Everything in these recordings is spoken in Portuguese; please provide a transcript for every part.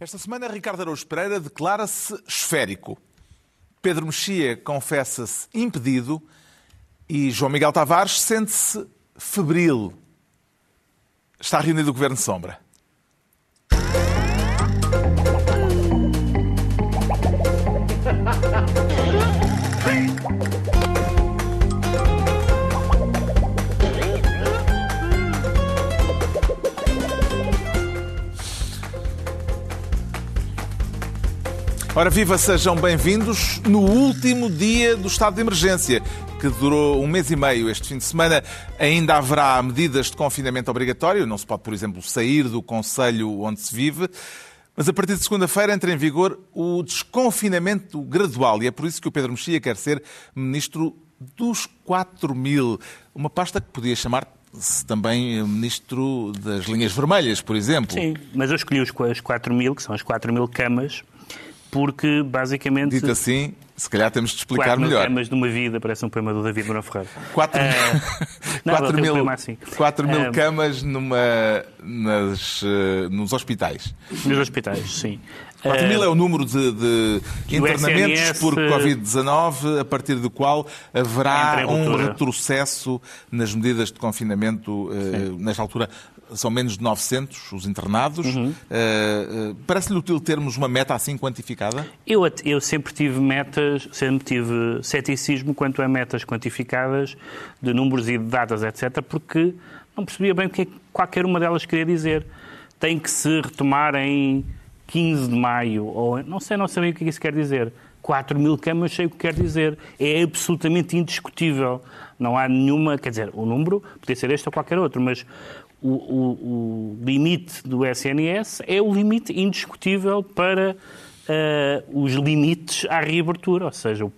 Esta semana, Ricardo Araújo Pereira declara-se esférico. Pedro Mexia confessa-se impedido e João Miguel Tavares sente-se febril. Está reunido o Governo Sombra. Ora, viva, sejam bem-vindos no último dia do estado de emergência, que durou um mês e meio este fim de semana. Ainda haverá medidas de confinamento obrigatório, não se pode, por exemplo, sair do conselho onde se vive. Mas a partir de segunda-feira entra em vigor o desconfinamento gradual e é por isso que o Pedro Mexia quer ser ministro dos 4 mil. Uma pasta que podia chamar-se também ministro das linhas vermelhas, por exemplo. Sim, mas eu escolhi os 4 mil, que são as 4 mil camas, porque basicamente. Dito assim, se calhar temos de explicar 4 mil melhor. camas de uma vida, parece um poema do David Bruno Ferreira. 4 Eh, não, quatro ele tem um mil, poema assim. quatro mil Eh, camas numa, nas, eh, nos hospitais. Nos hospitais, sim. 4 Eh, mil é o número de, de internamentos SNS, por Covid-19, a partir do qual haverá um retrocesso nas medidas de confinamento. eh, nesta altura são menos de 900 os internados. Uhum. Eh, eh, Parece-lhe útil termos uma meta assim quantificada? Eu, eu sempre tive metas, sempre tive ceticismo quanto a metas quantificadas de números e de datas, etc., porque não percebia bem o que é que qualquer uma delas queria dizer. Tem que se retomar em 15 de maio, ou não sei, não sei o que é que isso quer dizer. 4 mil camas, sei o que quer dizer. É absolutamente indiscutível. Não há nenhuma, quer dizer, o número podia ser este ou qualquer outro, mas o, o- o limite do SNS é o limite indiscutível para eh, os limites à reabertura, ou seja, o,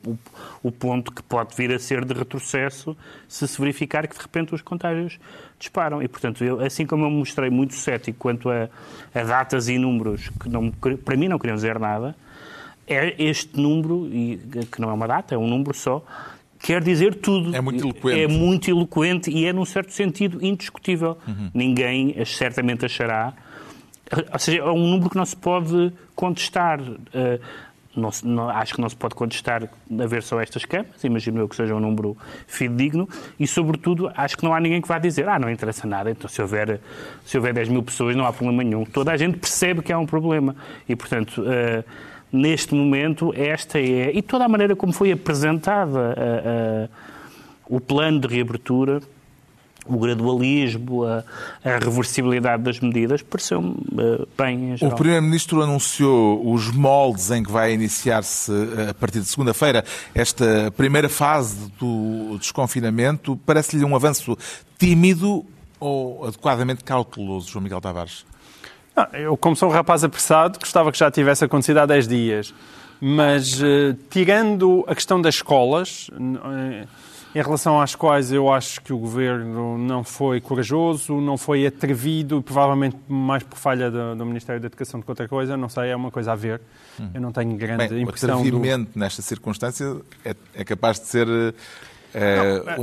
o- ponto que pode vir a ser de retrocesso se se verificar que de repente os contágios disparam. E, portanto, eu, assim como eu me mostrei muito cético quanto a, a datas e números que não, para mim não queriam dizer nada, é este número, que não é uma data, é um número só, quer dizer tudo. É muito eloquente. É muito eloquente e é, num certo sentido, indiscutível. Ninguém eh, certamente achará. Ou seja, é um número que não se pode contestar. Eh, não não- acho que não se pode contestar a ver só estas câmaras, imagino eu que seja um número fidedigno, e sobretudo acho que não há ninguém que vá dizer ah, não interessa nada, então se houver, se houver 10 mil pessoas não há problema nenhum. Toda a gente percebe que há um problema e, portanto, eh, neste momento esta é, e toda a maneira como foi apresentada eh, eh, o plano de reabertura, o gradualismo, a, a reversibilidade das medidas, pareceu-me eh, bem em O. Primeiro-Ministro anunciou os moldes em que vai iniciar-se, eh, a partir de segunda-feira, esta primeira fase do desconfinamento. Parece-lhe um avanço tímido ou adequadamente cauteloso, João Miguel Tavares? Ah, Eu, como sou um rapaz apressado, gostava que já tivesse acontecido há 10 dias. Mas, eh, tirando a questão das escolas, eh, em relação às quais eu acho que o governo não foi corajoso, não foi atrevido, provavelmente mais por falha do, do Ministério da Educação do que outra coisa, não sei, é uma coisa a ver. Eu não tenho grande Bem, o impressão. do- atrevimento nesta circunstância é, é capaz de ser.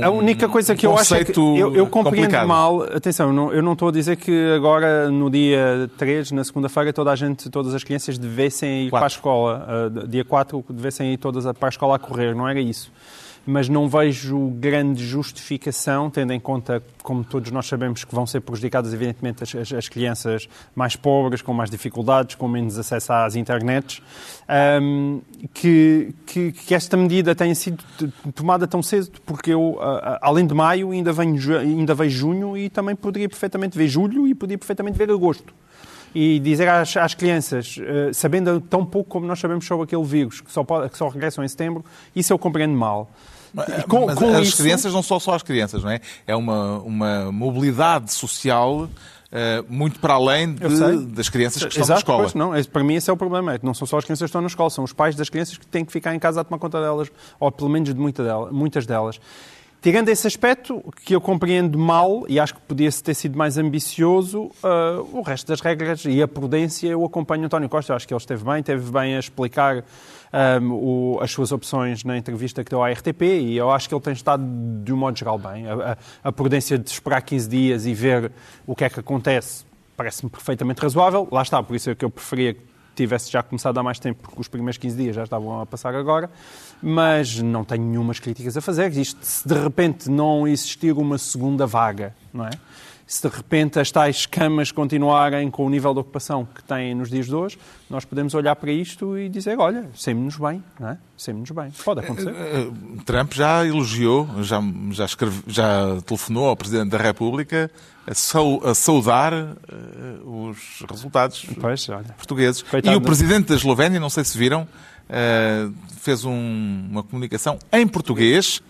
A um única coisa que eu acho é que eu, eu compreendo complicado. mal, atenção, eu não, eu não estou a dizer que agora no dia 3, na segunda-feira, toda a gente, todas as crianças devessem ir Quatro. para a escola, uh, dia 4 devessem ir todas a- para a escola a correr, não era isso. Mas não vejo grande justificação, tendo em conta, como todos nós sabemos, que vão ser prejudicadas, evidentemente, as, as- as crianças mais pobres, com mais dificuldades, com menos acesso às internets, ahm, que, que, que esta medida tenha sido tomada tão cedo, porque eu, além de maio, ainda, venho, ainda vejo junho e também poderia perfeitamente ver julho e poderia perfeitamente ver agosto. E dizer às, às crianças, eh, sabendo tão pouco como nós sabemos sobre aquele vírus, que só, pode- que só regressam em setembro, isso eu compreendo mal. E com- Mas com as isso- crianças não são só as crianças, não é? É uma, uma mobilidade social eh, muito para além de- das crianças que estão Exato, na escola. pois, não, para mim esse é o problema. é que Não são só as crianças que estão na escola, são os pais das crianças que têm que ficar em casa a tomar conta delas, ou pelo menos de muita dela- muitas delas. Tirando esse aspecto, que eu compreendo mal, e acho que podia-se ter sido mais ambicioso, ah, o resto das regras e a prudência, eu acompanho António Costa. Eu acho que ele esteve bem, esteve bem a explicar ah, o- as suas opções na entrevista que deu à RTP, e eu acho que ele tem estado, de um modo geral, bem. A, a- a prudência de esperar 15 dias e ver o que é que acontece parece-me perfeitamente razoável. Lá está, por isso é que eu preferia tivesse já começado há mais tempo, porque os primeiros 15 dias já estavam a passar agora, mas não tenho nenhumas críticas a fazer. Isto, se de repente não existir uma segunda vaga, não é? Se de repente as tais camas continuarem com o nível de ocupação que têm nos dias de hoje, nós podemos olhar para isto e dizer, olha, semos-nos bem, não é? Semos-nos bem. Pode acontecer. Eh, Trump já elogiou, já, já, escreve, já telefonou ao Presidente da República a, sau, a saudar uh, os resultados pois, portugueses. Coitado e o Presidente da Eslovénia, não sei se viram, uh, fez um, uma comunicação em português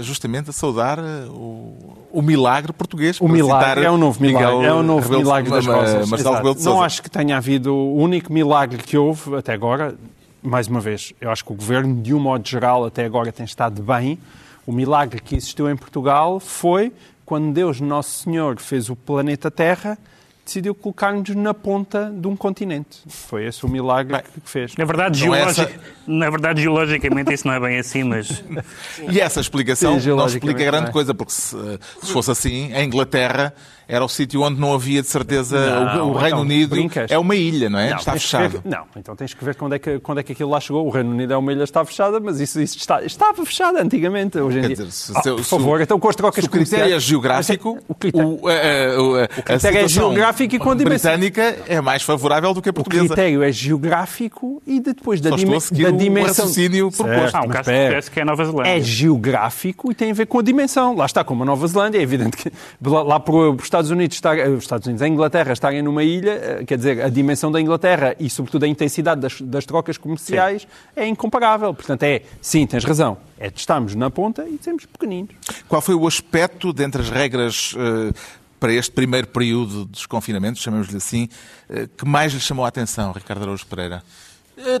justamente a saudar o, o, milagre português. O milagre é um novo milagre, Miguel é um novo Rebelo, milagre das coisas. Não acho que tenha havido o único milagre que houve até agora. Mais uma vez, eu acho que o governo, de um modo geral, até agora tem estado bem. O milagre que existiu em Portugal foi quando Deus Nosso Senhor fez o planeta Terra decidiu colocar-nos na ponta de um continente. Foi esse o milagre Bem, que fez. Na verdade, é geologi... essa- na verdade, geologicamente isso não é bem assim, mas E essa explicação Sim, não explica grande é? coisa, porque se, se fosse assim, a Inglaterra era o sítio onde não havia de certeza. Não, o, o Reino então, Unido brincas. é uma ilha, não é? Não, Está ver- fechado. não, então tens que ver quando é que, quando é que aquilo lá chegou. O Reino Unido é uma ilha, está fechada, mas isso, isso está, estava fechada antigamente. Hoje em Quer dia. dizer, se- Ah, se- por se- favor, então com as trocas Se o critério é geográfico, é- o critério, o, eh, o, eh, a critério é geográfico e com dimensão. britânica é mais favorável do que a o portuguesa. critério é geográfico e depois da, Só estou dime- a seguir da o dimensão. raciocínio proposto. Certo, há um caso que é a Nova Zelândia. É geográfico e tem a ver com a dimensão. Lá está, como a Nova Zelândia, é evidente que lá, os Estados Unidos, estar, eh, os Estados Unidos, a Inglaterra estarem numa ilha, eh, quer dizer, a dimensão da Inglaterra e, sobretudo, a intensidade das, das trocas comerciais é incomparável. Portanto, é, sim, tens razão, é de estarmos na ponta e sermos pequeninos. Qual foi o aspecto dentre as regras eh, para este primeiro período de desconfinamento, chamemos-lhe assim, eh, que mais lhe chamou a atenção, Ricardo Araújo Pereira?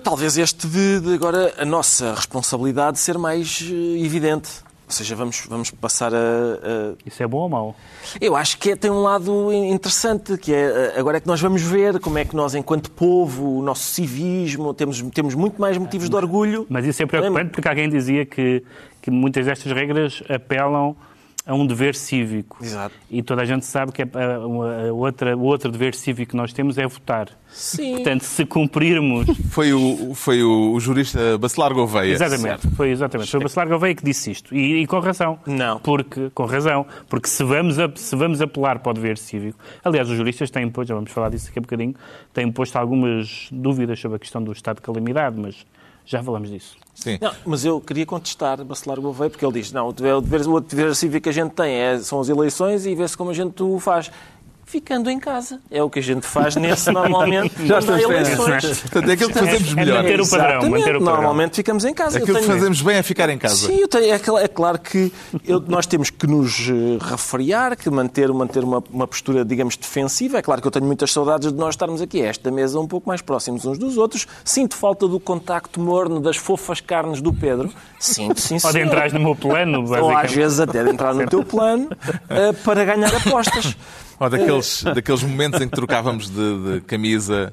Talvez este de, de agora a nossa responsabilidade ser mais evidente. Ou seja, vamos, vamos passar a, a- Isso é bom ou mau? Eu acho que é- tem um lado interessante, que é eh, agora é que nós vamos ver como é que nós, enquanto povo, o nosso civismo, temos, temos muito mais motivos de orgulho. Mas isso é preocupante porque alguém dizia que, que muitas destas regras apelam a um dever cívico. Exato. E toda a gente sabe que a, a- a outra, o outro dever cívico que nós temos é votar. Sim. Portanto, se cumprirmos. Foi o, foi o, o jurista Bacelar Gouveia. Exatamente, foi exatamente. Foi o Bacelar Gouveia que disse isto. E, e com razão. Não. Porque, com razão. Porque se vamos, a- se vamos apelar para o dever cívico. Aliás, os juristas têm posto, já vamos falar disso daqui a bocadinho, têm posto algumas dúvidas sobre a questão do estado de calamidade, mas já falamos disso. Sim. Não, mas eu queria contestar Bacelar Gouveia, porque ele diz, não, o dever, o dever, o dever cívico que a gente tem é, são as eleições e vê-se como a gente o faz. Ficando em casa. É o que a gente faz nesse normalmente Já estamos eleições. Portanto, é aquilo que fazemos É melhor. manter o padrão, Exatamente. manter o padrão. Normalmente ficamos em casa. Eu Aquilo que tenho- fazemos bem é ficar em casa. Sim, eu tenho- é, cla- é claro que eu- nós temos que nos eh, refriar, que manter, manter uma, uma postura, digamos, defensiva. É claro que eu tenho muitas saudades de nós estarmos aqui a esta mesa um pouco mais próximos uns dos outros. Sinto falta do contacto morno das fofas carnes do Pedro. Sinto, sim, Pode senhor. entrar no meu plano, Ou às vezes até de entrar no teu plano eh, para ganhar apostas. Ou daqueles, daqueles momentos em que trocávamos de, de camisa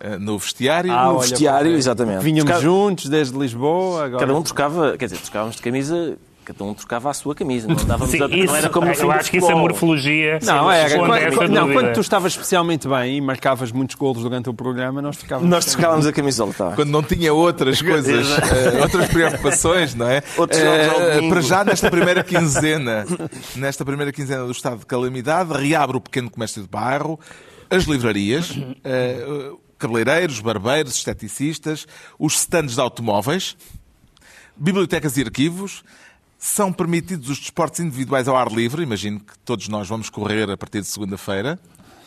eh, no vestiário. Ah, no vestiário, exatamente. Vinhamos juntos desde Lisboa. Agora... Cada um trocava, quer dizer, trocávamos de camisa, cada um trocava a sua camisa. Não, dávamos Sim, a, isso, não era como no eu acho que isso é morfologia. Não, era. responde Quando, essa não, dúvida. quando tu estavas especialmente bem e marcavas muitos golos durante o programa, nós trocávamos. Nós trocávamos a camisola, tá. Quando não tinha outras coisas, eh, outras preocupações, não é? Outros domingo. para já, nesta primeira quinzena, nesta primeira quinzena do estado de calamidade, reabre o pequeno comércio de bairro, as livrarias, eh, cabeleireiros, barbeiros, esteticistas, os stands de automóveis, bibliotecas e arquivos. São permitidos os desportos individuais ao ar livre. Imagino que todos nós vamos correr a partir de segunda-feira.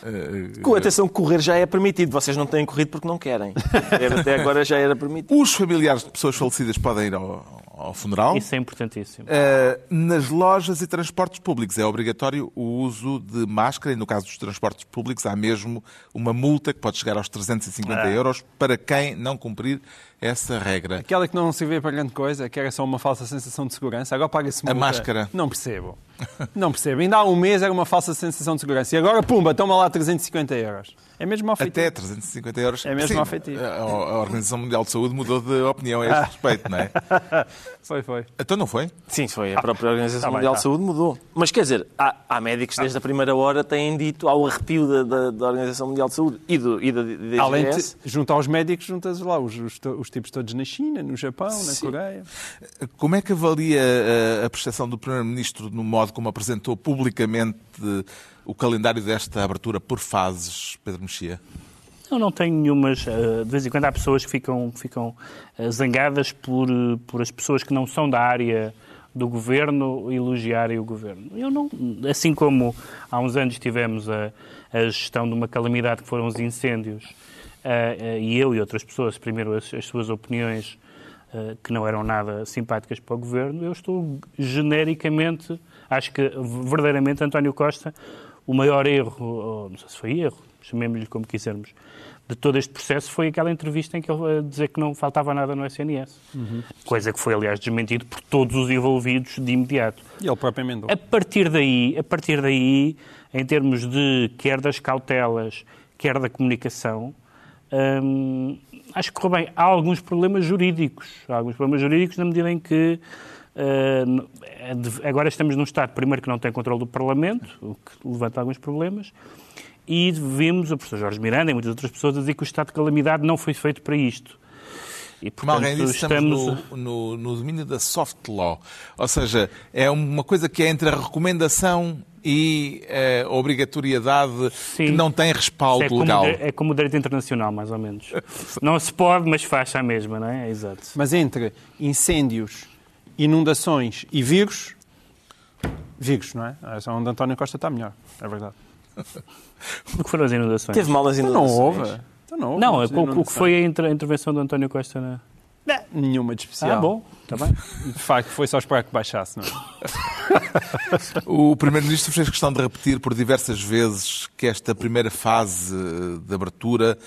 Eh, Com atenção, correr já é permitido. Vocês não têm corrido porque não querem. Até agora já era permitido. Os familiares de pessoas falecidas podem ir ao, ao funeral. Isso é importantíssimo. Uh, nas lojas e transportes públicos é obrigatório o uso de máscara e no caso dos transportes públicos há mesmo uma multa que pode chegar aos 350 Ah. euros para quem não cumprir essa regra. Aquela que não servia para grande coisa, que era só uma falsa sensação de segurança, agora paga-se A multa. máscara. Não percebo. Não percebo. Ainda há um mês era uma falsa sensação de segurança. E agora, pumba, toma lá 350 euros. É mesmo mal feito. Até 350 euros. É mesmo Sim, afetivo. A, Organização Mundial de Saúde mudou de opinião a este respeito, não é? Foi, foi. Então não foi? Sim, foi. A própria Organização tá bem, Mundial tá. de Saúde mudou. Mas quer dizer, há, há médicos desde a primeira hora têm dito ao arrepio da, da, da Organização Mundial de Saúde e, do, e da, da Além de, junto aos médicos, juntas lá os, os, os tipos todos na China, no Japão, na Sim. Coreia. Como é que avalia a, a prestação do Primeiro-Ministro no modo como apresentou publicamente o calendário desta abertura por fases, Pedro Mexia? Eu não tenho nenhumas. eh, De vez em quando há pessoas que ficam, ficam eh, zangadas por, por as pessoas que não são da área do governo elogiarem o governo. Eu não. Assim como há uns anos tivemos a, a gestão de uma calamidade que foram os incêndios, eh, eh, e eu e outras pessoas exprimiram as, as suas opiniões eh, que não eram nada simpáticas para o governo, eu estou genericamente. Acho que verdadeiramente António Costa, o maior erro, ou não sei se foi erro, chamemos-lhe como quisermos, de todo este processo foi aquela entrevista em que ele eh, dizer que não faltava nada no SNS. Coisa que foi, aliás, desmentido por todos os envolvidos de imediato. E ele próprio emendou. A partir daí, a partir daí, em termos de quer das cautelas, quer da comunicação, hum, acho que correu bem. Há alguns problemas jurídicos. Há alguns problemas jurídicos na medida em que agora estamos num Estado, primeiro, que não tem controle do Parlamento, o que levanta alguns problemas, e vimos o professor Jorge Miranda e muitas outras pessoas a dizer que o estado de calamidade não foi feito para isto. E, Como alguém portanto, disse, estamos no, no- no domínio da soft law. Ou seja, é uma coisa que é entre a recomendação e eh, a obrigatoriedade Sim. que não tem respaldo É como, legal. é como o direito internacional, mais ou menos. Não se pode, mas faz a mesma, não é? Exato. Mas entre incêndios, inundações e vírus, vírus, não é? Essa onde António Costa está melhor, é verdade. O que foram as inundações? Teve mal as Então não inundações. houve. Então não houve. Não, mas o, o que foi a inter- a intervenção do António Costa na... Não, nenhuma de especial. Ah, bom, está bem. De facto, foi só esperar que baixasse, não é? O Primeiro-Ministro fez questão de repetir por diversas vezes que esta primeira fase de abertura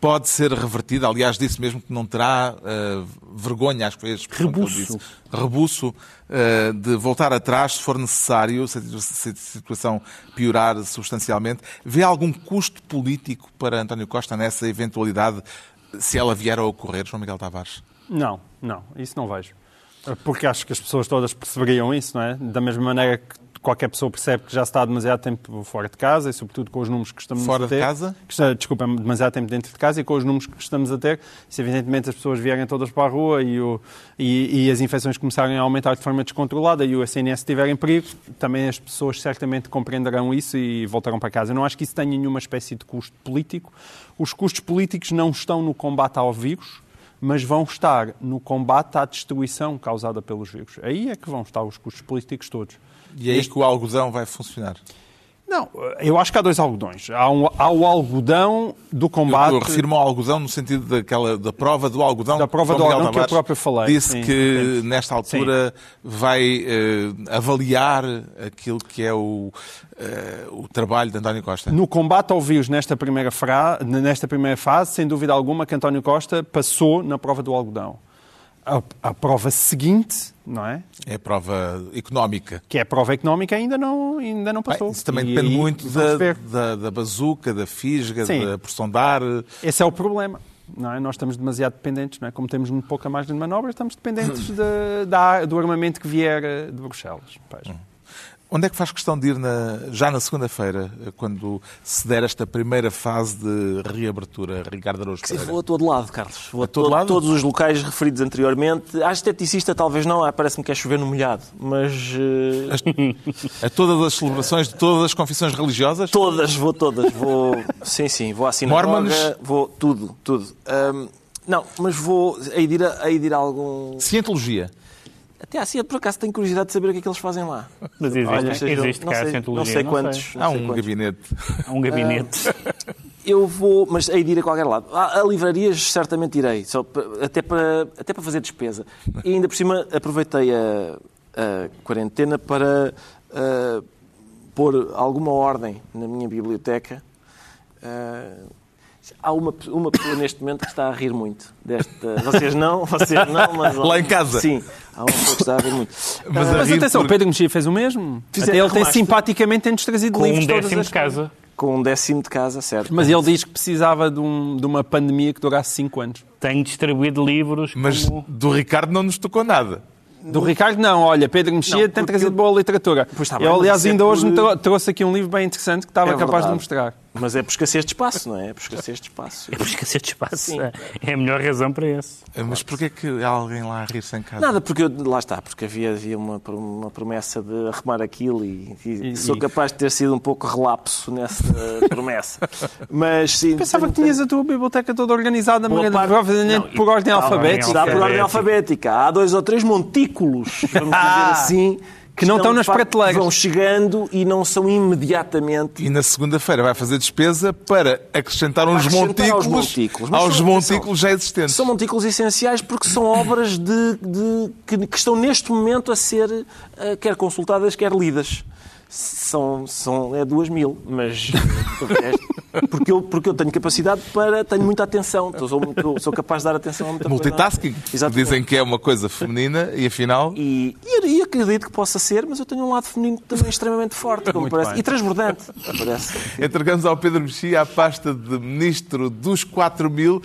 pode ser revertida. Aliás, disse mesmo que não terá eh, vergonha, acho que foi Rebuço. Rebuço eh, de voltar atrás se for necessário, se a se a situação piorar substancialmente. Vê algum custo político para António Costa nessa eventualidade, se ela vier a ocorrer, João Miguel Tavares? Não, não, isso não vejo. Porque acho que as pessoas todas perceberiam isso, não é? Da mesma maneira que qualquer pessoa percebe que já está há demasiado tempo fora de casa e, sobretudo, com os números que estamos Fora a de ter. casa? que desculpa, demasiado tempo dentro de casa e com os números que estamos a ter, se evidentemente as pessoas vierem todas para a rua e, o- e- e as infecções começarem a aumentar de forma descontrolada e o SNS estiver em perigo, também as pessoas certamente compreenderão isso e voltarão para casa. Eu não acho que isso tenha nenhuma espécie de custo político. Os custos políticos não estão no combate ao vírus, mas vão estar no combate à destruição causada pelos vírus. Aí é que vão estar os custos políticos todos. E é aí que o algodão vai funcionar. Não, eu acho que há dois algodões. Há, um- há o algodão do combate. Eu, eu refiro-me ao algodão no sentido daquela, da prova do algodão. Da prova do algodão que eu próprio falei. Disse Sim, que sim. nesta altura vai eh, avaliar aquilo que é o, eh, o trabalho de António Costa. No combate ao vírus nesta primeira, fra... nesta primeira fase, sem dúvida alguma, que António Costa passou na prova do algodão. A, a prova seguinte, não é? É a prova económica. Que é a prova económica, ainda não, ainda não passou. Bem, isso também E depende aí muito da, da, da bazuca, da fisga, Sim. da porção de ar. Esse é o problema. Não é? Nós estamos demasiado dependentes, não é? como temos muito pouca margem de manobra, estamos dependentes de- da- do armamento que vier eh, de Bruxelas. Pois. Onde é que faz questão de ir na- já na segunda-feira, eh, quando se der esta primeira fase de reabertura, Ricardo Araújo Pereira? vou a todo lado, Carlos. Vou a, todo todo- lado? todos os locais referidos anteriormente. À esteticista, talvez não. Ah, Parece-me que é chover no molhado. Mas eh, A todas as celebrações de todas as confissões religiosas? todas, vou todas. Vou, sim, sim. Vou à sinagoga. Mormons? Vou tudo, tudo. Ahm, não, mas vou a ir a, a ir a algum... Cientologia. Até assim, por acaso, tenho curiosidade de saber o que é que eles fazem lá. Mas existe, Olha, existe não cá a sei, Cientologia, não sei não quantos. sei. não Há sei um quantos. gabinete. Há um gabinete. Eu vou, mas hei de ir a qualquer lado. A, a livrarias certamente irei, só pa- até, para, até para fazer despesa. E ainda por cima aproveitei a, a quarentena para ah, pôr alguma ordem na minha biblioteca. Ah, Há uma, uma pessoa neste momento que está a rir muito desta. Vocês não, vocês não, mas. Lá em casa? Sim, há uma pessoa que está a rir muito. Mas a Mas rir atenção, por- Pedro Mexia fez o mesmo. Fizer- Até ele tem simpaticamente tem-nos trazido Com livros um todas décimo as de casa. Com um décimo de casa, certo? Mas ele diz que precisava de, um- de uma pandemia que durasse 5 anos. Tenho distribuído livros Mas como... do Ricardo não nos tocou nada. Do Ricardo, não. Olha, Pedro Mexia tem trazido eu- boa literatura. Pois está bem, eu, aliás, é ainda hoje me por- trou- trouxe aqui um livro bem interessante que estava É capaz de mostrar. Mas é por escassez de espaço, não é? É por escassez de espaço. É por escassez de espaço. Sim. É a melhor razão para esse. Mas porquê que há alguém lá a rir-se em casa? Nada, porque eu- lá está, porque havia, havia uma, uma promessa de arrumar aquilo e, e E- sou e- capaz de ter sido um pouco relapso nessa promessa. Mas sim. Pensava que tinhas a tua biblioteca toda organizada, Boa Maria, parte- provavelmente Não, por ordem alfabética. Está por ordem alfabética. alfabética. Há dois ou três montículos, vamos dizer assim, Que não estão nas facto, prateleiras. Vão chegando e não são imediatamente E na segunda-feira vai fazer despesa para acrescentar uns acrescentar aos montículos montículos. Mas aos são- montículos já existentes. São montículos essenciais porque são obras de, de- que, que estão neste momento a ser eh, quer consultadas, quer lidas. São, são é duas mil, mas resto- porque eu, porque eu tenho capacidade para, tenho muita atenção, Então, sou, sou capaz de dar atenção a muita coisa. Multitasking. Exatamente. Dizem que é uma coisa feminina e afinal. E, e, e acredito que possa ser, mas eu tenho um lado feminino também extremamente forte, como Muito parece, bem. e transbordante, parece. Entregamos ao Pedro Mexia a pasta de Ministro dos 4 mil,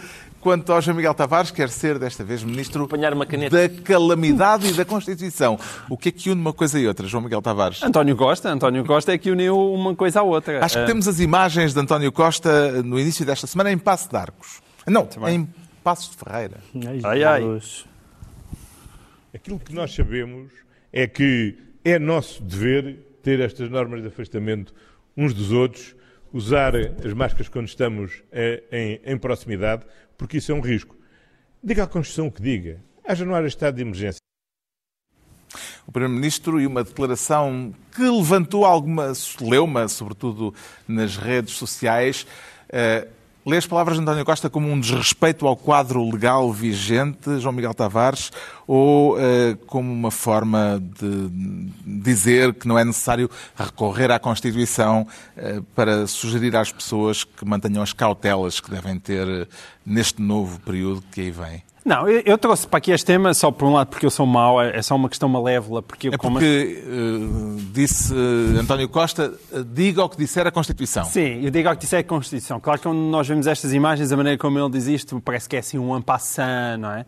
quanto ao João Miguel Tavares, quer ser desta vez Ministro da Calamidade e da Constituição. O que é que une uma coisa e outra, João Miguel Tavares? António Costa, António Costa é que uniu uma coisa à outra. Acho que Ah, temos as imagens de António Costa no início desta semana em Passo de Arcos. Não, bem. em Passos de Ferreira. Ai, ai. Aquilo que nós sabemos é que é nosso dever ter estas normas de afastamento uns dos outros, usar as máscaras quando estamos eh, em, em proximidade, porque isso é um risco. Diga à Constituição o que diga. Haja no ar estado de emergência. o Primeiro-Ministro e uma declaração que levantou alguma celeuma, sobretudo nas redes sociais. Uh, lê as palavras de António Costa como um desrespeito ao quadro legal vigente, João Miguel Tavares, ou uh, como uma forma de dizer que não é necessário recorrer à Constituição uh, para sugerir às pessoas que mantenham as cautelas que devem ter neste novo período que aí vem? Não, eu, eu trouxe para aqui este tema só por um lado porque eu sou mau, é é só uma questão malévola. Porque, eu, É como- porque eh, disse eh, António Costa, eh, diga o que disser a Constituição. Sim, eu digo ao que disse é a Constituição. Claro que quando nós vemos estas imagens, a maneira como ele diz isto, parece que é assim um ampassant, não é?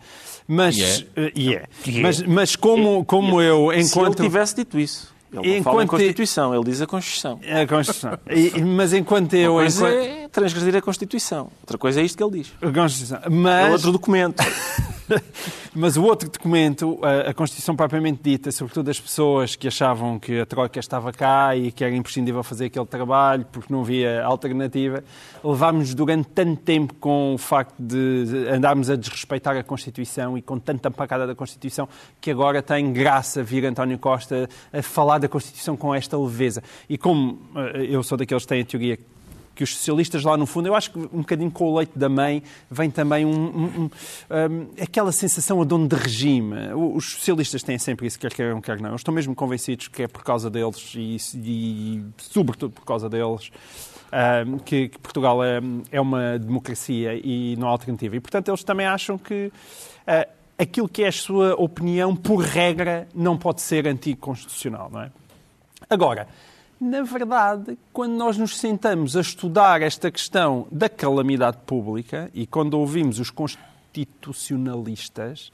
Mas, é. e é. E é. Mas, mas como, como eu Se ele tivesse dito isso. Ele não Enquanto- fala em Constituição, ele diz a Constituição. A Constituição. E- mas enquanto eu... Uma coisa enquanto- é transgredir a Constituição. Outra coisa é isto que ele diz. A Constituição. É Mas... outro documento. Mas o outro documento, a, Constituição propriamente dita, sobretudo as pessoas que achavam que a Troika estava cá e que era imprescindível fazer aquele trabalho porque não havia alternativa, levámos durante tanto tempo com o facto de andarmos a desrespeitar a Constituição e com tanta pancada da Constituição que agora tem graça vir António Costa a falar da Constituição com esta leveza. E como eh, eu sou daqueles que têm a teoria que os socialistas lá no fundo, eu acho que um bocadinho com o leite da mãe vem também um, um- um, aquela sensação a dono de regime. Os socialistas têm sempre isso, quer queiram, quer não. Eu estou mesmo convencidos que é por causa deles e, e sobretudo por causa deles que, que Portugal é, é uma democracia e não há alternativa. E portanto eles também acham que uh, aquilo que é a sua opinião, por regra, não pode ser anticonstitucional, não é? Agora, na verdade, quando nós nos sentamos a estudar esta questão da calamidade pública e quando ouvimos os constitucionalistas,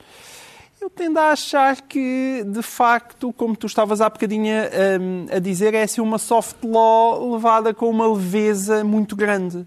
eu tendo a achar que, de facto, como tu estavas há bocadinho hum, a dizer, é assim uma soft law levada com uma leveza muito grande.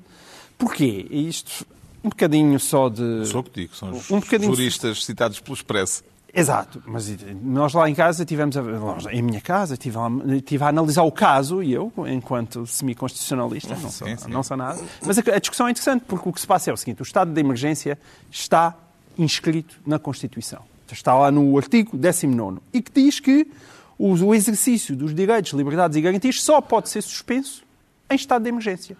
Porquê? Isto, um bocadinho só de... Sou o que digo, são os Um bocadinho- juristas citados pelo Expresso. Exato, mas nós lá em casa tivemos, a, nós, em minha casa, estive a, a analisar o caso e eu, enquanto semiconstitucionalista, não, sou, Sim, sim. não sou nada. Mas a, a discussão é interessante porque o que se passa é o seguinte: o estado de emergência está inscrito na Constituição. Está lá no artigo 19 e que diz que o exercício dos direitos, liberdades e garantias só pode ser suspenso em estado de emergência.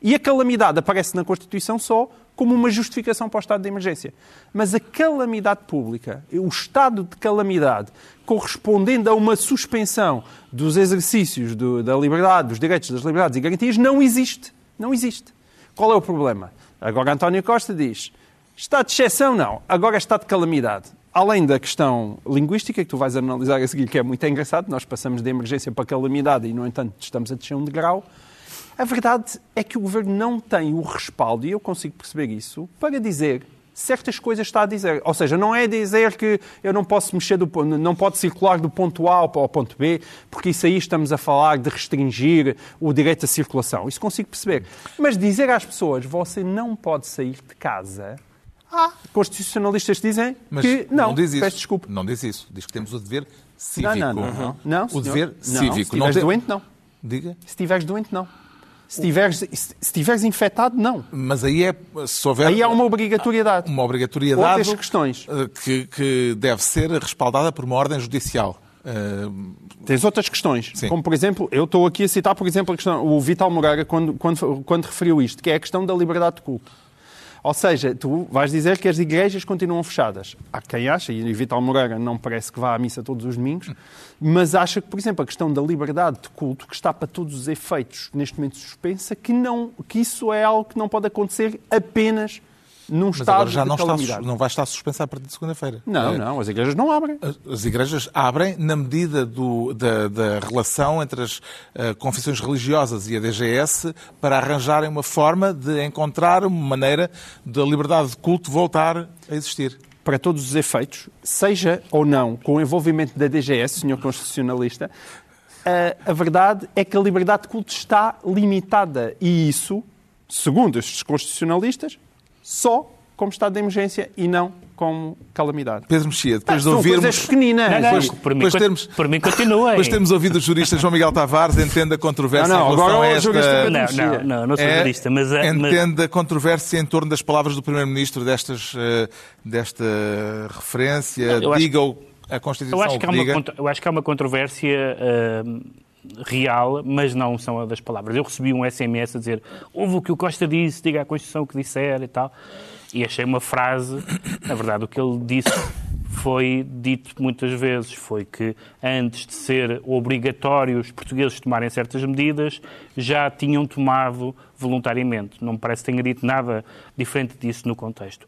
E a calamidade aparece na Constituição só como uma justificação para o estado de emergência. Mas a calamidade pública, o estado de calamidade correspondendo a uma suspensão dos exercícios do- da liberdade, dos direitos, das liberdades e garantias, não existe. Não existe. Qual é o problema? Agora António Costa diz, estado de exceção não, agora é estado de calamidade. Além da questão linguística, que tu vais analisar a seguir, que é muito engraçado, nós passamos de emergência para calamidade e, no entanto, estamos a descer um degrau. A verdade é que o governo não tem o respaldo, e eu consigo perceber isso, para dizer certas coisas está a dizer. Ou seja, não é dizer que eu não posso mexer do não pode circular do ponto A ao ponto B, porque isso aí estamos a falar de restringir o direito à circulação. Isso consigo perceber. Mas dizer às pessoas, você não pode sair de casa. Ah, constitucionalistas dizem Mas que não, não diz isso. peço desculpa. Não diz isso. Diz que temos o dever cívico. Não, não, não. não. não o dever não. cívico. Se estiveres tem- doente, não. Diga. Se estiveres doente, não. Se estiveres, se estiveres infectado, não. Mas aí é, se houver Aí há uma obrigatoriedade. uma obrigatoriedade Outras questões. eh, que, que deve ser respaldada por uma ordem judicial. Eh, Tens outras questões, Sim. como por exemplo, eu estou aqui a citar, por exemplo, a questão, o Vital Moreira, quando, quando, quando referiu isto, que é a questão da liberdade de culto. Ou seja, tu vais dizer que as igrejas continuam fechadas. Há quem acha, e Vital Moreira não parece que vá à missa todos os domingos, mas acha que, por exemplo, a questão da liberdade de culto, que está para todos os efeitos neste momento suspensa, que, não, que isso é algo que não pode acontecer apenas num mas estado agora já de não, está, não vai estar suspensa a partir de segunda-feira. Não, Eh, não, as igrejas não abrem. As- As igrejas abrem na medida do- da, da relação entre as eh, confissões religiosas e a DGS para arranjarem uma forma de encontrar uma maneira da liberdade de culto voltar a existir. para todos os efeitos, seja ou não com o envolvimento da DGS, senhor constitucionalista, a, a verdade é que a liberdade de culto está limitada. E isso, segundo estes constitucionalistas, só como estado de emergência e não como calamidade. Pedro Mexia, depois de São coisas ouvirmos... pequeninas. Não, não, Pois- por, mim, termos- por mim continua. Depois temos ouvido o jurista João Miguel Tavares, entende a controvérsia Não, não, em relação agora a o esta... Não, não, não, não sou É, jurista, mas, eh, mas entende a controvérsia em torno das palavras do Primeiro-Ministro destas, eh, desta referência, Eu acho- diga o- a Constituição eu acho, que há uma, eu acho que há uma controvérsia hum, real, mas não são das palavras. Eu recebi um SMS a dizer ouve o que o Costa disse, diga à Constituição o que disser e tal. E achei uma frase, na verdade, o que ele disse foi dito muitas vezes, foi que antes de ser obrigatório os portugueses tomarem certas medidas, já tinham tomado voluntariamente. Não me parece que tenha dito nada diferente disso no contexto.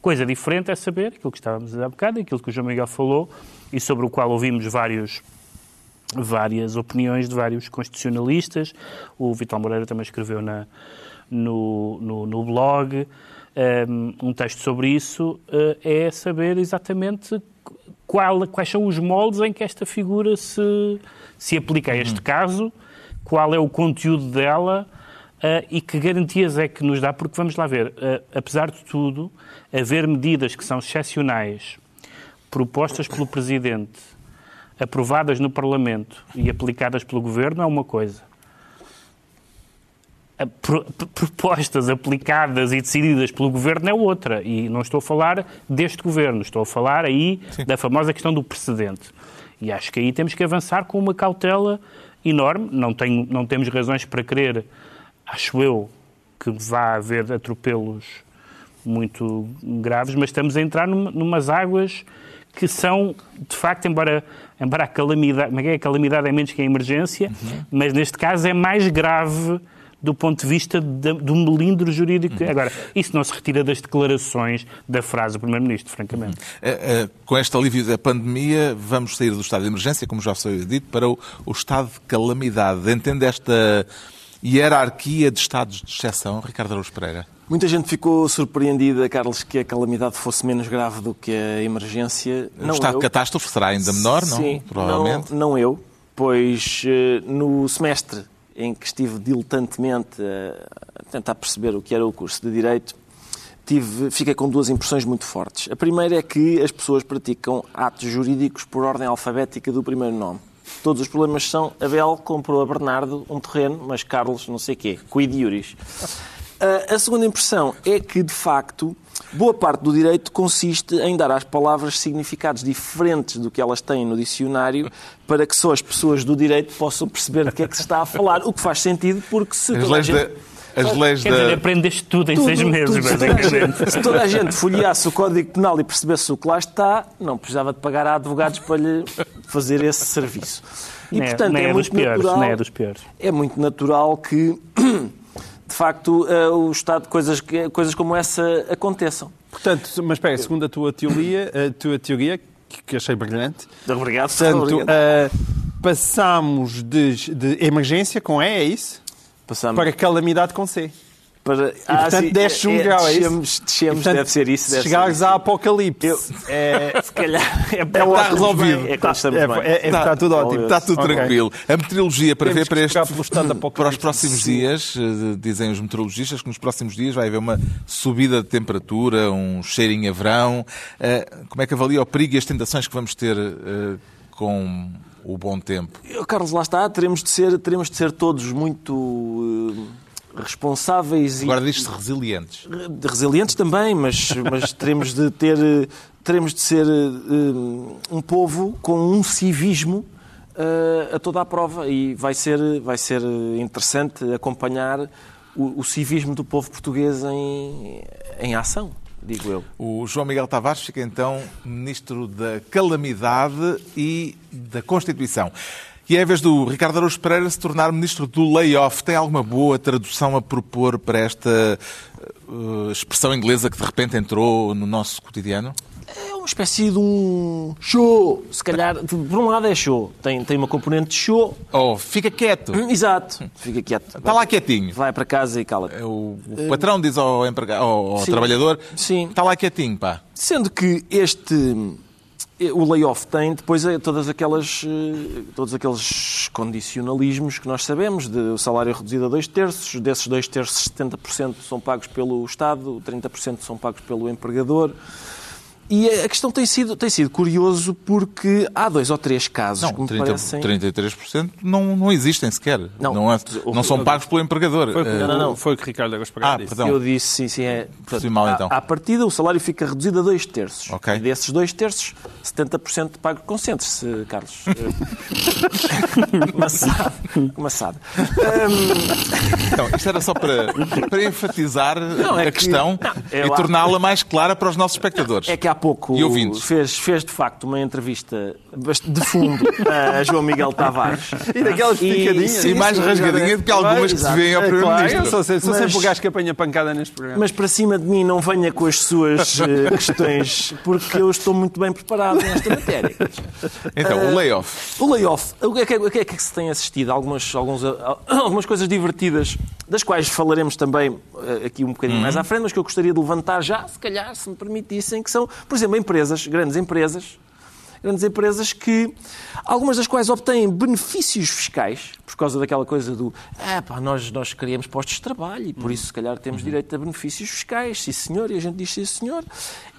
Coisa diferente é saber aquilo que estávamos a há bocado, aquilo que o João Miguel falou e sobre o qual ouvimos vários, várias opiniões de vários constitucionalistas. O Vital Moreira também escreveu na, no, no, no blog um, um texto sobre isso. uh, é saber exatamente qual- quais são os moldes em que esta figura se, se aplica a este caso, qual é o conteúdo dela. Uh, e que garantias é que nos dá? Porque vamos lá ver, uh, apesar de tudo, haver medidas que são excepcionais, propostas pelo Presidente, aprovadas no Parlamento e aplicadas pelo Governo é uma coisa. Pro- propostas aplicadas e decididas pelo Governo é outra. E não estou a falar deste Governo, estou a falar aí da famosa questão do precedente. E acho que aí temos que avançar com uma cautela enorme. Não, tenho, não temos razões para crer, acho eu, que vá haver atropelos muito graves, mas estamos a entrar numa, numas águas que são, de facto, embora, embora a calamidade, mas é a calamidade é menos que a emergência, mas neste caso é mais grave do ponto de vista do melindro jurídico. Agora, isso não se retira das declarações da frase do Primeiro-Ministro, francamente. Eh, eh, Com este alívio da pandemia, vamos sair do estado de emergência, como já foi dito, para o, o estado de calamidade. Entende esta hierarquia de estados de exceção, Ricardo Araújo Pereira? Muita gente ficou surpreendida, Carlos, que a calamidade fosse menos grave do que a emergência. o Não estado eu. de catástrofe será ainda menor, não? Sim, Provavelmente. Não, não eu, pois eh, no semestre em que estive diletantemente a tentar perceber o que era o curso de Direito, tive, fiquei com duas impressões muito fortes. A primeira é que as pessoas praticam atos jurídicos por ordem alfabética do primeiro nome. Todos os problemas são Abel comprou a Bernardo um terreno, mas Carlos não sei quê, quid iuris. Ah, A segunda impressão é que, de facto, boa parte do direito consiste em dar às palavras significados diferentes do que elas têm no dicionário para que só as pessoas do direito possam perceber de que é que se está a falar. O que faz sentido porque se As toda a leis, gente... da, as leis Quer dizer, da... aprendeste tudo em Tudo, seis meses, tudo. Se toda a basicamente. gente- Se toda a gente folheasse o Código Penal e percebesse o que lá está, não precisava de pagar a advogados para lhe fazer esse serviço. E, Nem é- portanto, é, é dos muito piores, natural, nem é dos piores. é muito natural que de facto, eh, o Estado, coisas, que- coisas como essa aconteçam. Portanto, mas espera, segundo a tua teoria, a tua teoria, que que achei brilhante, Obrigado. portanto, obrigado. passamos de, de emergência com E, é isso? Passamos Para calamidade com C. para... E, portanto, desces um grau, é isso? Descemos, descemos, Portanto, deve ser isso. Deve chegares isso. a apocalipse, Eu- é, Se calhar é, Está quando resolvido. É estamos é, bem. é, é, está tudo ótimo. Está tudo tranquilo. A meteorologia Temos que para, este, para os próximos dias, eh, dizem os meteorologistas, que nos próximos dias vai haver uma subida de temperatura, um cheirinho a verão. Eh, Como é que avalia o perigo e as tentações que vamos ter eh, com o bom tempo? Carlos, lá está, teremos de ser, teremos de ser todos muito responsáveis Agora e diz-se resilientes. re- resilientes também, mas, mas teremos de ter, eh, teremos de ser eh, um povo com um civismo eh, a toda a prova e vai ser, vai ser interessante acompanhar o, o civismo do povo português em, em ação, digo eu. O João Miguel Tavares fica então Ministro da Calamidade e da Constituição. E é a vez do Ricardo Araújo Pereira se tornar Ministro do Layoff. Tem alguma boa tradução a propor para esta eh, expressão inglesa que de repente entrou no nosso cotidiano? É uma espécie de um show, se calhar, por um lado é show, tem, tem uma componente de show, Oh, fica quieto. Hum, exato, fica quieto. Está lá quietinho. Vai para casa e cala-te. O, o patrão diz ao, empregado, ao, ao Sim. trabalhador: Sim. Está lá quietinho, pá. Sendo que este o layoff tem depois é todas aquelas eh, todos aqueles condicionalismos que nós sabemos de salário reduzido a dois terços desses dois terços 70% são pagos pelo Estado 30% são pagos pelo empregador e a questão tem sido tem sido curioso porque há dois ou três casos Não, que me 30, parecem 33% não, não existem sequer. Não. Não, é- não são pagos pelo empregador. Foi, Eh, não, não. foi o que Ricardo Araújo Ah, disse. perdão. Eu disse, sim, sim. É, Percebi mal, então. À, partida, o salário fica reduzido a dois terços. Ok. E desses dois terços, 70% pago. Concentre-se, Carlos. Maçado. Maçado. Então, isto era só para, para enfatizar é a que- questão não, e torná-la mais clara para os nossos espectadores. É que há pouco E ouvintes. fez, fez de facto uma entrevista de fundo a João Miguel Tavares. E daquelas picadinhas. E mais rasgadinha do que algumas que se vêem ao É claro, Primeiro-Ministro. eu sou, sempre- sou Mas- sempre o gajo que apanha pancada neste programa. Mas para cima de mim não venha com as suas eh, questões, porque eu estou muito bem preparado nesta matéria. Então, o layoff. O layoff, o que é que, o que, é que se tem assistido? Algumas, alguns, algumas coisas divertidas, das quais falaremos também eh, aqui um bocadinho mais à frente, mas que eu gostaria de levantar já, se calhar, se me permitissem, que são, por exemplo, empresas, grandes empresas, grandes empresas que, algumas das quais obtêm benefícios fiscais, por causa daquela coisa do, ah, pá, nós, nós queríamos postos de trabalho e por isso, se calhar, temos direito a benefícios fiscais, sim senhor, e a gente diz sim senhor,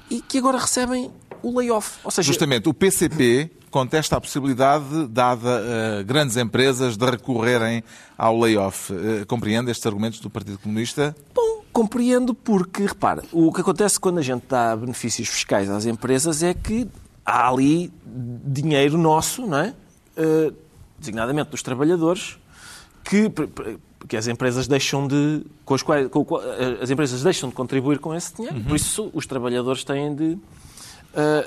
e que agora recebem o layoff. Ou seja, Justamente, o PCP contesta a possibilidade, dada a grandes empresas, de recorrerem ao layoff. Eh, Compreende estes argumentos do Partido Comunista? Bom, compreendo porque, repara, o que acontece quando a gente dá benefícios fiscais às empresas é que há ali dinheiro nosso, não é? Eh, designadamente dos trabalhadores, que, que as empresas deixam de. Com as quais, com eh, as empresas deixam de contribuir com esse dinheiro, por isso os trabalhadores têm de.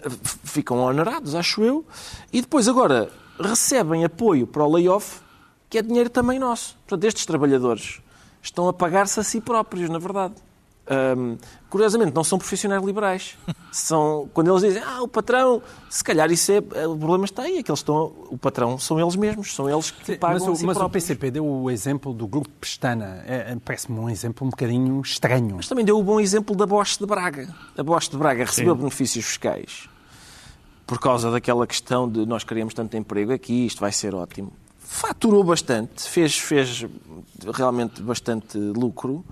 f- ficam onerados, acho eu, e depois agora recebem apoio para o layoff, que é dinheiro também nosso. Portanto, estes trabalhadores estão a pagar-se a si próprios, na verdade. Hum, curiosamente, não são profissionais liberais. São, quando eles dizem, ah, o patrão, se calhar isso é. O problema está aí, é que eles estão. O patrão são eles mesmos, são eles que pagam Mas, o, si mas o próprios. PCP deu o exemplo do Grupo Pestana. É, é, Parece-me um exemplo um bocadinho estranho. Mas também deu o bom exemplo da Bosch de Braga. A Bosch de Braga recebeu benefícios fiscais por causa daquela questão de nós queríamos tanto emprego aqui, isto vai ser ótimo. Faturou bastante, fez, fez realmente bastante lucro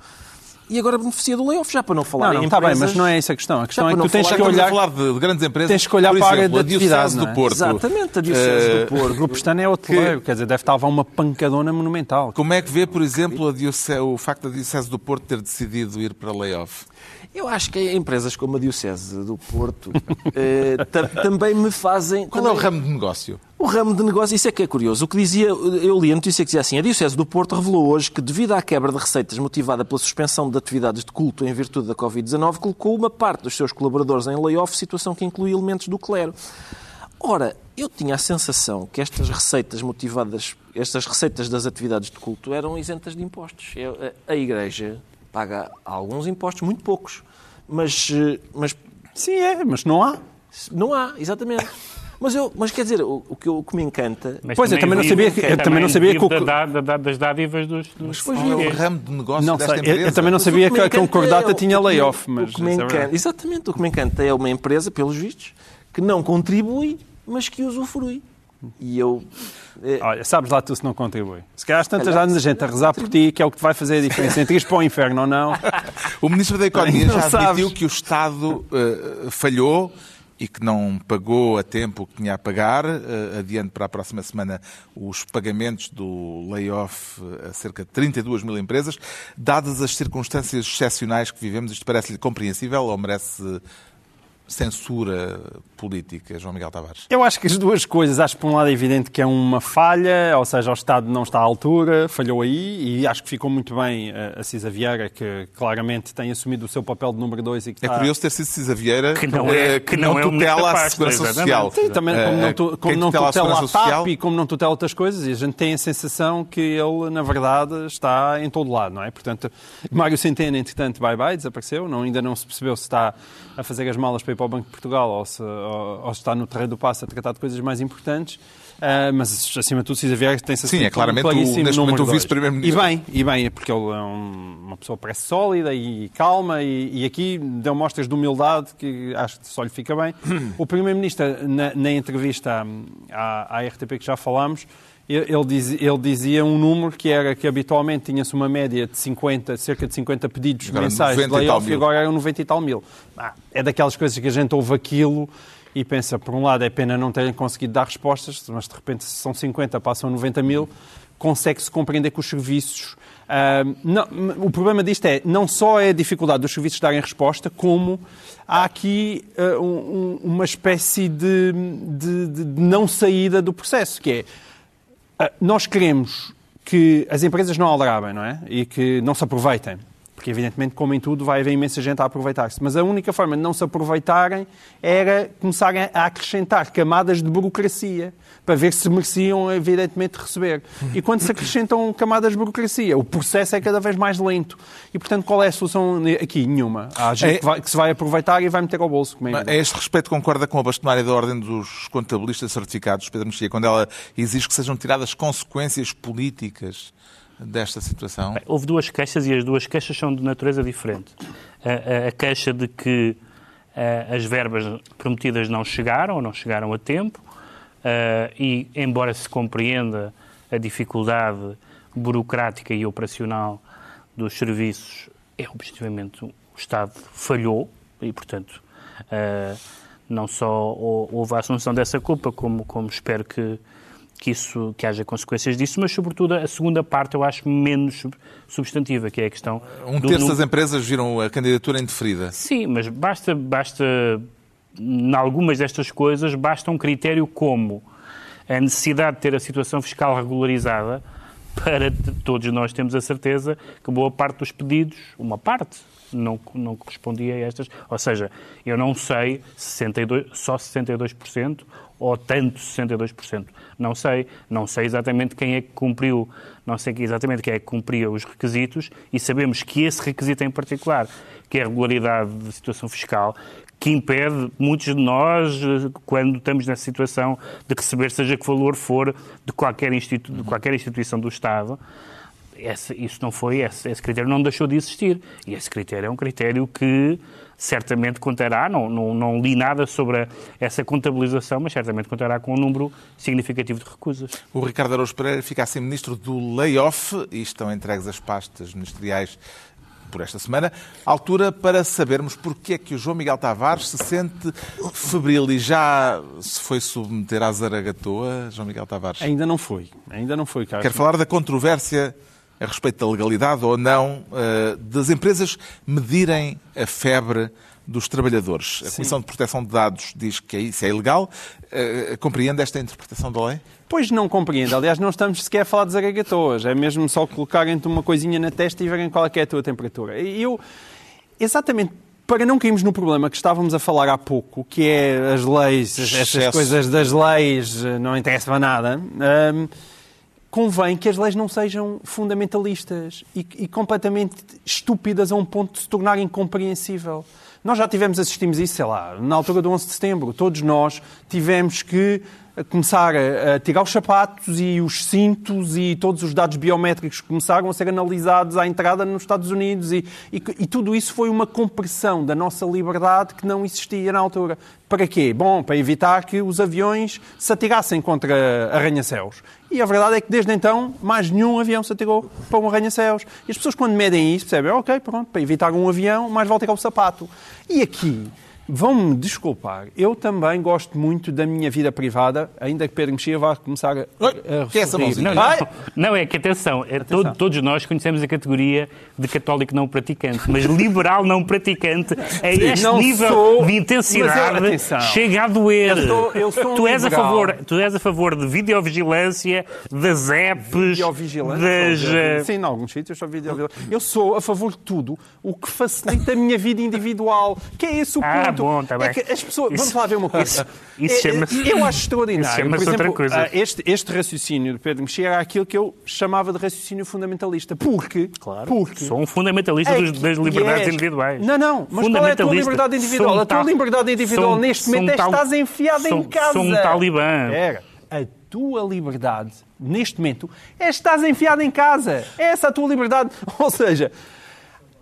e agora beneficia do layoff, já para não falar Não, não, em está bem, empresas... mas não é essa a questão. A questão é que não tu tens falar- que Estamos a olhar... falar de, de grandes empresas. Tens que olhar Por para a área exemplo, da a Diocese atividade, do é? Porto. Exatamente, a Diocese Eh, do Porto. O Grupo Pestana é hoteleiro, quer dizer, deve estar a uma pancadona monumental. Como é que vê, por exemplo, a Diocese- o facto da Diocese do Porto ter decidido ir para layoff? Eu acho que empresas como a Diocese do Porto eh, ta- também me fazem... Qual é o ramo de negócio? O ramo de negócio, isso é que é curioso. O que dizia, eu li a notícia que dizia assim: a Diocese do Porto revelou hoje que, devido à quebra de receitas motivada pela suspensão de atividades de culto em virtude da Covid-19, colocou uma parte dos seus colaboradores em layoff, situação que inclui elementos do clero. Ora, eu tinha a sensação que estas receitas motivadas, estas receitas das atividades de culto eram isentas de impostos. A Igreja paga alguns impostos, muito poucos, mas, eh, mas Sim, é, mas não há. não há, exatamente. Mas, eu, mas quer dizer, o, o que, eu- o que me encanta Mas Pois, eu também não sabia que- eu também não sabia que o- da- da- da- das dádivas dos... dos Qual é o ramo de negócio Não desta sei, eu, empresa? eu também não Mas sabia que que a Concordata é tinha layoff, mas o é encanta. Exatamente, o que me encanta é uma empresa, pelos vistos, que não contribui, mas que usufrui. E eu... eh, Olha, sabes lá tu se não contribui. Se calhar tantas há gente a rezar por ti, que é o que te vai fazer a diferença entre ires para o inferno ou não. O Ministro da Economia Não já admitiu sabes. que o Estado eh, falhou e que não pagou a tempo o que tinha a pagar. Eh, adiante para a próxima semana os pagamentos do layoff a cerca de 32 mil empresas. Dadas as circunstâncias excepcionais que vivemos, isto parece-lhe compreensível ou merece censura política, João Miguel Tavares? Eu acho que as duas coisas, acho que por um lado é evidente que é uma falha, ou seja, o Estado não está à altura, falhou aí, e acho que ficou muito bem eh, a Cisa Vieira, que claramente tem assumido o seu papel de número dois e que É está... curioso ter sido Cisa Vieira Que não é- eh, que não é tutela da a Segurança. Social. Sim, também como Eh, não, tu, como não tutela a tutela a Segurança TAP Social? e como não tutela outras coisas, e a gente tem a sensação que ele, na verdade, está em todo lado, não é? Portanto, Mário Centeno, entretanto, bye-bye, desapareceu, não, ainda não se percebeu se está a fazer as malas para ir para o Banco de Portugal ou se, ou, ou se está no terreno do passo a tratar de coisas mais importantes. Ah, mas, acima de tudo, Cisa Vieira tem-se Sim, é claramente o- claríssimo neste momento o vice-primeiro-ministro. E bem, e bem, é porque ele é um- uma pessoa parece sólida e calma e, e aqui deu mostras de humildade que acho que só lhe fica bem. O Primeiro-Ministro, na, na entrevista à, à RTP que já falámos, ele, ele diz- ele dizia um número que era que habitualmente tinha-se uma média de 50, cerca de 50 pedidos Agora, mensais de 90 e tal layoff e mil. agora eram 90 e tal mil. Ah, é daquelas coisas que a gente ouve aquilo e pensa, por um lado, é pena não terem conseguido dar respostas, mas de repente se são 50, passam a 90 mil, consegue-se compreender que os serviços... ah, não, o problema disto é, não só é a dificuldade dos serviços darem resposta, como há aqui ah, um- um- uma espécie de, de- de não saída do processo, que é, nós queremos que as empresas não aldrabem, não é? E que não se aproveitem. Porque, evidentemente, como em tudo, vai haver imensa gente a aproveitar-se. Mas a única forma de não se aproveitarem era começarem a acrescentar camadas de burocracia para ver se mereciam, evidentemente, receber. E quando se acrescentam camadas de burocracia, o processo é cada vez mais lento. E, portanto, qual é a solução aqui? Nenhuma. Há gente É- que, vai- que se vai aproveitar e vai meter ao bolso. Como é. A este respeito, concorda com a bastonária da Ordem dos Contabilistas Certificados, Pedro Mexia, quando ela exige que sejam tiradas consequências políticas desta situação? Bem, Houve duas queixas e as duas queixas são de natureza diferente. A, a- a queixa de que eh, as verbas prometidas não chegaram, ou não chegaram a tempo, e embora se compreenda a dificuldade burocrática e operacional dos serviços, é objetivamente o Estado falhou e, portanto, não só hou- houve a assunção dessa culpa, como, como espero que, que, isso, que haja consequências disso, mas, sobretudo, a segunda parte eu acho menos sub- substantiva, que é a questão... Um do terço nu- das empresas viram a candidatura indeferida. Sim, mas basta, basta, em algumas destas coisas, basta um critério como a necessidade de ter a situação fiscal regularizada para todos nós temos a certeza que boa parte dos pedidos, uma parte, não, não correspondia a estas. Ou seja, eu não sei 62, só 62% ou tanto 62%. Não sei. Não sei exatamente quem é que cumpriu, não sei exatamente quem é que cumpria os requisitos e sabemos que esse requisito em particular, que é a regularidade de situação fiscal, que impede muitos de nós, eh, quando estamos nessa situação de receber, seja que valor for, de qualquer, institu de qualquer instituição do Estado, esse, isso não foi, esse, esse critério não deixou de existir. E esse critério é um critério que certamente contará, não, não, não li nada sobre a- essa contabilização, mas certamente contará com um número significativo de recusas. O Ricardo Araújo Pereira fica assim ministro do layoff e estão entregues as pastas ministeriais por esta semana. Altura para sabermos porque é que o João Miguel Tavares se sente febril e já se foi submeter à zaragatoa, João Miguel Tavares. Ainda não foi. Ainda não foi, Carlos. Quero falar da controvérsia a respeito da legalidade ou não eh, das empresas medirem a febre dos trabalhadores. A Comissão de Proteção de Dados diz que isso é ilegal. Eh, compreende esta interpretação da lei? Pois não compreendo. Aliás, não estamos sequer a falar de zaragatoas. É mesmo só colocarem-te uma coisinha na testa e verem qual é, é a tua temperatura. E eu, exatamente para não cairmos no problema que estávamos a falar há pouco, que é as leis, essas Excesso. coisas das leis, eh, não interessa nada, convém que as leis não sejam fundamentalistas e, e completamente estúpidas a um ponto de se tornar incompreensível. Nós já tivemos, assistimos isso, sei lá, na altura do 11 de setembro. Todos nós tivemos que começar a, tirar os sapatos e os cintos e todos os dados biométricos começaram a ser analisados à entrada nos Estados Unidos e, e, e tudo isso foi uma compressão da nossa liberdade que não existia na altura. Para quê? Bom, para evitar que os aviões se atirassem contra arranha-céus. E a verdade é que desde então mais nenhum avião se atirou para um arranha-céus. E as pessoas quando medem isso percebem, ok, pronto, para evitar um avião, mais vale tirar o sapato. E aqui Vão-me desculpar, eu também gosto muito da minha vida privada, ainda que Pedro Mexia vá começar a, Oi, a que é essa? Não, não, não, é que atenção, é todo- todos nós conhecemos a categoria de católico não praticante, mas liberal não praticante a este Não nível sou, de mas intensidade eu- atenção. chega a doer. Eu sou- eu sou um tu, és a favor, tu és a favor de videovigilância, das apps, Videovigilância, das... eh, Sim, em alguns sítios sou videovigilância. Eu sou a favor de tudo o que facilita a minha vida individual. Que é esse o Ah, ponto. Bom, tá é que as pessoas... Isso- Vamos lá ver uma coisa. isso- É, chama-se- Eu acho extraordinário. isso Por exemplo, outra coisa. ah, Este, este raciocínio de Pedro Mexia era aquilo que eu chamava de raciocínio fundamentalista. Porque... Claro, Porque... sou um fundamentalista É das liberdades individuais. Não, não, mas qual é a tua liberdade individual? A tua liberdade individual neste momento é tal- estás enfiada em casa. Sou um talibã. Espera. A tua liberdade, neste momento, é estás enfiado em casa. É essa a tua liberdade. Ou seja,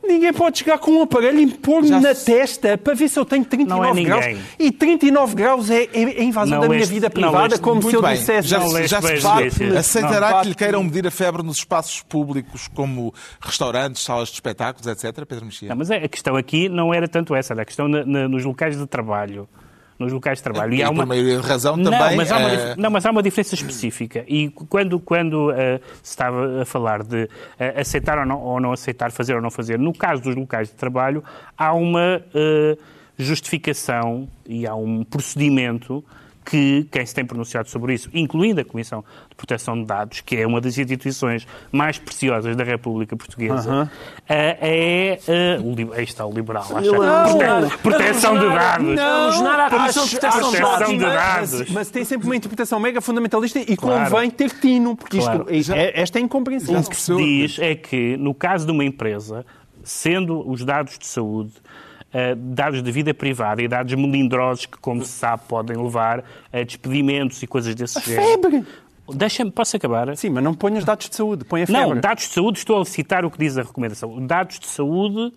ninguém pode chegar com um aparelho e pôr-me Já na se- testa para ver se eu tenho 39 Não é graus. E 39 graus é, é a invasão Não da minha vida privada, como se eu bem, dissesse... já, Não já se notícias. Aceitará Não, que lhe queiram medir a febre nos espaços públicos como restaurantes, salas de espetáculos, etc., Pedro Mexia? Não, mas é- a questão aqui não era tanto essa, era a questão na- na- nos locais de trabalho. Nos locais de trabalho. E há por maioria de razão também, Não mas, há uma, eh, não, mas há uma diferença específica. E quando, quando eh, se estava a falar de eh, aceitar ou não, ou não aceitar, fazer ou não fazer, no caso dos locais de trabalho, há uma justificação e há um procedimento que quem se tem pronunciado sobre isso, incluindo a Comissão de Proteção de Dados, que é uma das instituições mais preciosas da República Portuguesa, eh, é. eh, o aí está o liberal. Não. Prote- Proteção de dados. Alusionar a Comissão de Proteção de Proteção de Dados. Mas, mas tem sempre uma interpretação mega fundamentalista e Claro. convém ter tino, porque isto, Claro. é, esta é incompreensível. O que se diz é que, no caso de uma empresa, sendo os dados de saúde, eh, dados de vida privada e dados melindrosos que, como se sabe, podem levar a despedimentos e coisas desse género. Febre! Deixa-me, posso acabar? Sim, mas não ponhas dados de saúde, põe a febre. Não, dados de saúde, estou a citar o que diz a recomendação. Dados de saúde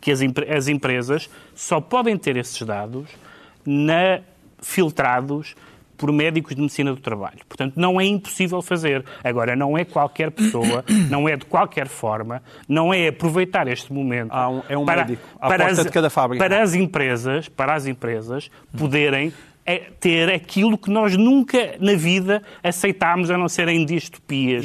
que as, as empresas só podem ter esses dados na- filtrados por médicos de medicina do trabalho. Portanto, não é impossível fazer. Agora, não é qualquer pessoa, não é de qualquer forma, não é aproveitar este momento um- é um médico à para porta as, de cada fábrica. para as empresas, para as empresas poderem é, ter aquilo que nós nunca na vida aceitámos, a não ser em distopias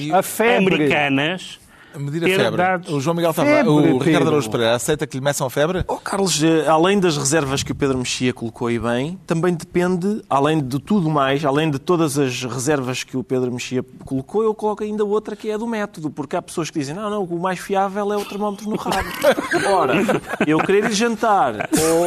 americanas. Medir a febre. dados- O João Miguel Febre, Tavares, o Ricardo. Araújo Pereira, aceita que lhe meçam a febre? Oh, Carlos, eh, além das reservas que o Pedro Mexia colocou aí bem, também depende, além de tudo mais, além de todas as reservas que o Pedro Mexia colocou, eu coloco ainda outra que é a do método, porque há pessoas que dizem, não, não, o mais fiável é o termómetro no rabo. Ora, eu querer ir jantar, ou...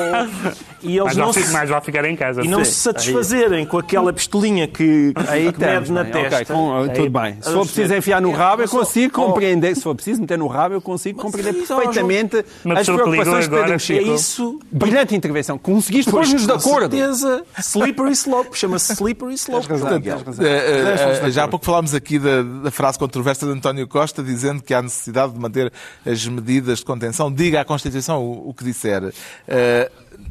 e eles Mais não se... mais vale ficar em casa. E não se satisfazerem com aquela pistolinha que, Aí que mede na bem, testa. ok, com- tudo bem. Se for preciso enfiar no rabo, eu É, consigo oh. compreender. Se for preciso meter no rabo, eu consigo compreender isso, perfeitamente as que preocupações de Pedro agora É Mexia. ficou- isso. Brilhante intervenção. Conseguiste pôr-nos de com acordo. certeza. Slippery slope. Chama-se slippery slope. Eh, eh, eh, já há pouco falámos aqui da, da frase controversa de António Costa, dizendo que há necessidade de manter as medidas de contenção. Diga à Constituição o, o que disser.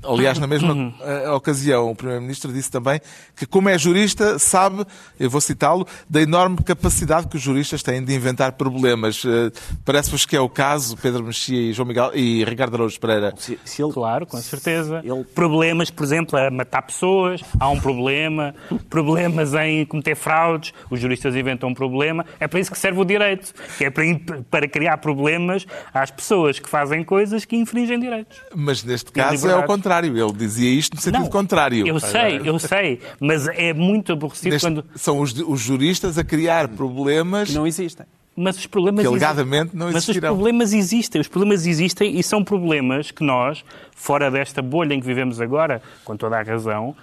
Aliás, na mesma eh, ocasião, o Primeiro-Ministro disse também que, como é jurista, sabe, eu vou citá-lo, da enorme capacidade que os juristas têm de inventar problemas. Eh, Parece-vos que é o caso, Pedro Mexia e, João Miguel, e Ricardo Araújo Pereira. Se, se ele Claro, com certeza. Ele- Problemas, por exemplo, a matar pessoas, há um problema. Problemas em cometer fraudes, os juristas inventam um problema. É para isso que serve o direito, que é para, imp- para criar problemas às pessoas que fazem coisas que infringem direitos. Mas neste caso é liberdade. ao contrário. Ele dizia isto no sentido Não, contrário. Eu sei, eu sei, mas é muito aborrecido Neste- quando... São os, os juristas a criar problemas Que não existem. Mas os problemas Que alegadamente não Mas os existirão. problemas existem. Os problemas existem e são problemas que nós, fora desta bolha em que vivemos agora, com toda a razão,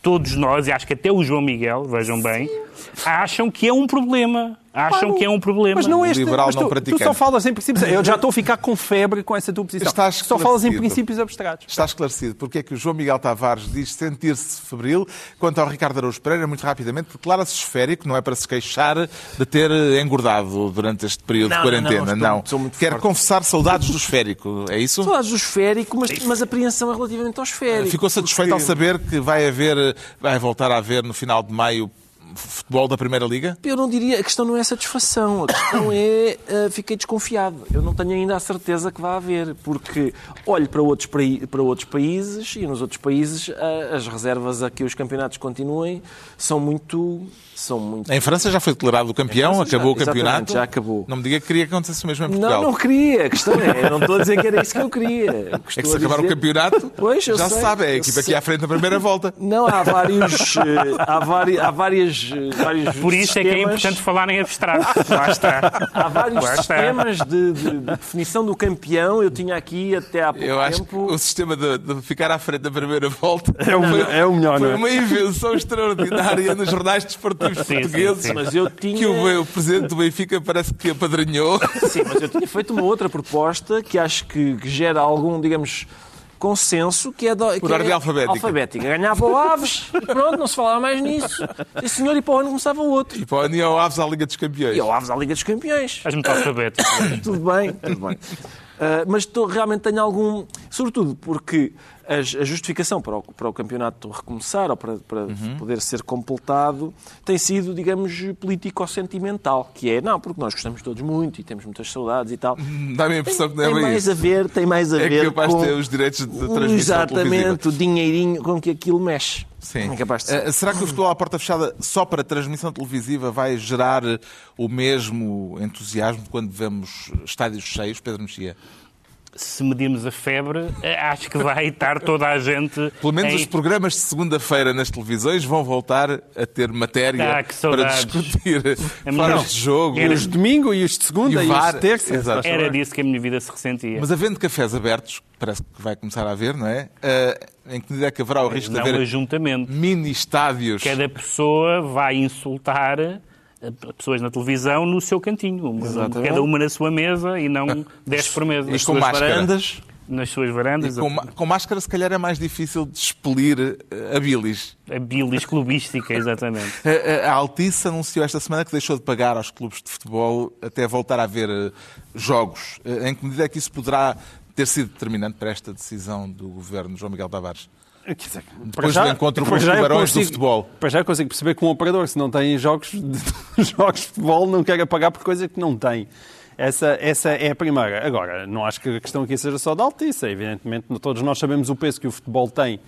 todos nós, e acho que até o João Miguel, vejam bem, acham que é um problema. Acham Claro. que é um problema. Mas não este, liberal mas não tu, tu praticante. só falas em princípios. Eu já estou a ficar com febre com essa tua posição. Estás só falas em princípios abstratos. Está esclarecido porque é que o João Miguel Tavares diz sentir-se febril. Quanto ao Ricardo Araújo Pereira, muito rapidamente, declara-se esférico, não é para se queixar de ter engordado durante este período Não, de não, quarentena, não, não. estou- estou muito Quer forte. confessar saudades do esférico, é isso? Saudades do esférico, mas, mas a apreensão é relativamente ao esférico. Ficou satisfeito porque- ao saber que vai haver, vai voltar a haver no final de maio futebol da Primeira Liga? Eu não diria, a questão não é satisfação, a questão é uh, fiquei desconfiado. Eu não tenho ainda a certeza que vai haver, porque olho para outros, para outros países e nos outros países uh, as reservas a que os campeonatos continuem são muito. São muito Em França já foi declarado o campeão, França já- acabou o campeonato. já acabou. Não me diga que queria que acontecesse o mesmo em Portugal. Não, não queria. A questão é, eu não estou a dizer que era isso que eu queria. É que se acabar o dizer- campeonato, Pois, eu já se sei. sabe, é a equipa aqui sei. à frente na primeira volta. Não, há vários. eh, há, vari, há várias, eh, vários. Por isso é que é sistemas- importante falar em abstrato. Lá está. Há vários Lá sistemas de, de- de definição do campeão. Eu tinha aqui até há pouco Eu acho que tempo. o sistema de, de ficar à frente da primeira volta É o, melhor- é o melhor, foi não é? uma invenção extraordinária nos jornais desportivos Sim, sim, portugueses. sim. Mas eu tinha. Que o, o presidente do Benfica parece que apadrinhou. Sim, mas eu tinha feito uma outra proposta que acho que, que gera algum, digamos, consenso, que é, do, que ordem é alfabética. alfabética. Ganhava o Aves e pronto, não se falava mais nisso. E senhor, e para o ano começava o outro. E para o Aniel Aves à Liga dos Campeões. E ao Aves à Liga dos Campeões. Estás muito alfabético. tudo bem, tudo bem. Uh, mas estou, realmente tenho algum. Sobretudo porque as- a, justificação para o, para o campeonato recomeçar ou para, para Uhum. poder ser completado tem sido, digamos, político-sentimental. Que é, não, porque nós gostamos todos muito e temos muitas saudades e tal. Dá-me a impressão que não é tem mais isso. a ver, tem mais a É ver capaz com de ter os direitos de transmissão Exatamente, o dinheirinho com que aquilo mexe. Sim. É capaz de. Eh, será que o futebol à porta fechada só para transmissão televisiva vai gerar o mesmo entusiasmo quando vemos estádios cheios, Pedro Mexia? Se medirmos a febre, eh, acho que vai estar toda a gente. Pelo menos em- os programas de segunda-feira nas televisões vão voltar a ter matéria Ah, que para discutir fora de jogo. Era- Os de domingo e os de segunda E e, os de terça. exato. Era disso que a minha vida se ressentia. Mas havendo cafés abertos, parece que vai começar a haver, não é? Eh, em que medida é que haverá o risco de não haver ajuntamento. mini estádios? Cada pessoa vai insultar pessoas na televisão no seu cantinho. Uma- cada uma na sua mesa e não 10 por mesa. E com varandas. Nas suas varandas. Com, com máscara, se calhar, é mais difícil de expelir eh, a bilis. A bilis clubística, exatamente. A, a Altice anunciou esta semana que deixou de pagar aos clubes de futebol até voltar a haver eh, jogos. Eh, Em que medida é que isso poderá ter sido determinante para esta decisão do governo João Miguel Tavares? Quer dizer, Depois do encontro com os já tubarões do consigo- futebol. Para já consigo perceber que um operador, se não tem jogos de, jogos de futebol, não quer pagar por coisa que não tem. Essa, essa é a primeira. Agora, não acho que a questão aqui seja só da Altice. Evidentemente, todos nós sabemos o peso que o futebol tem,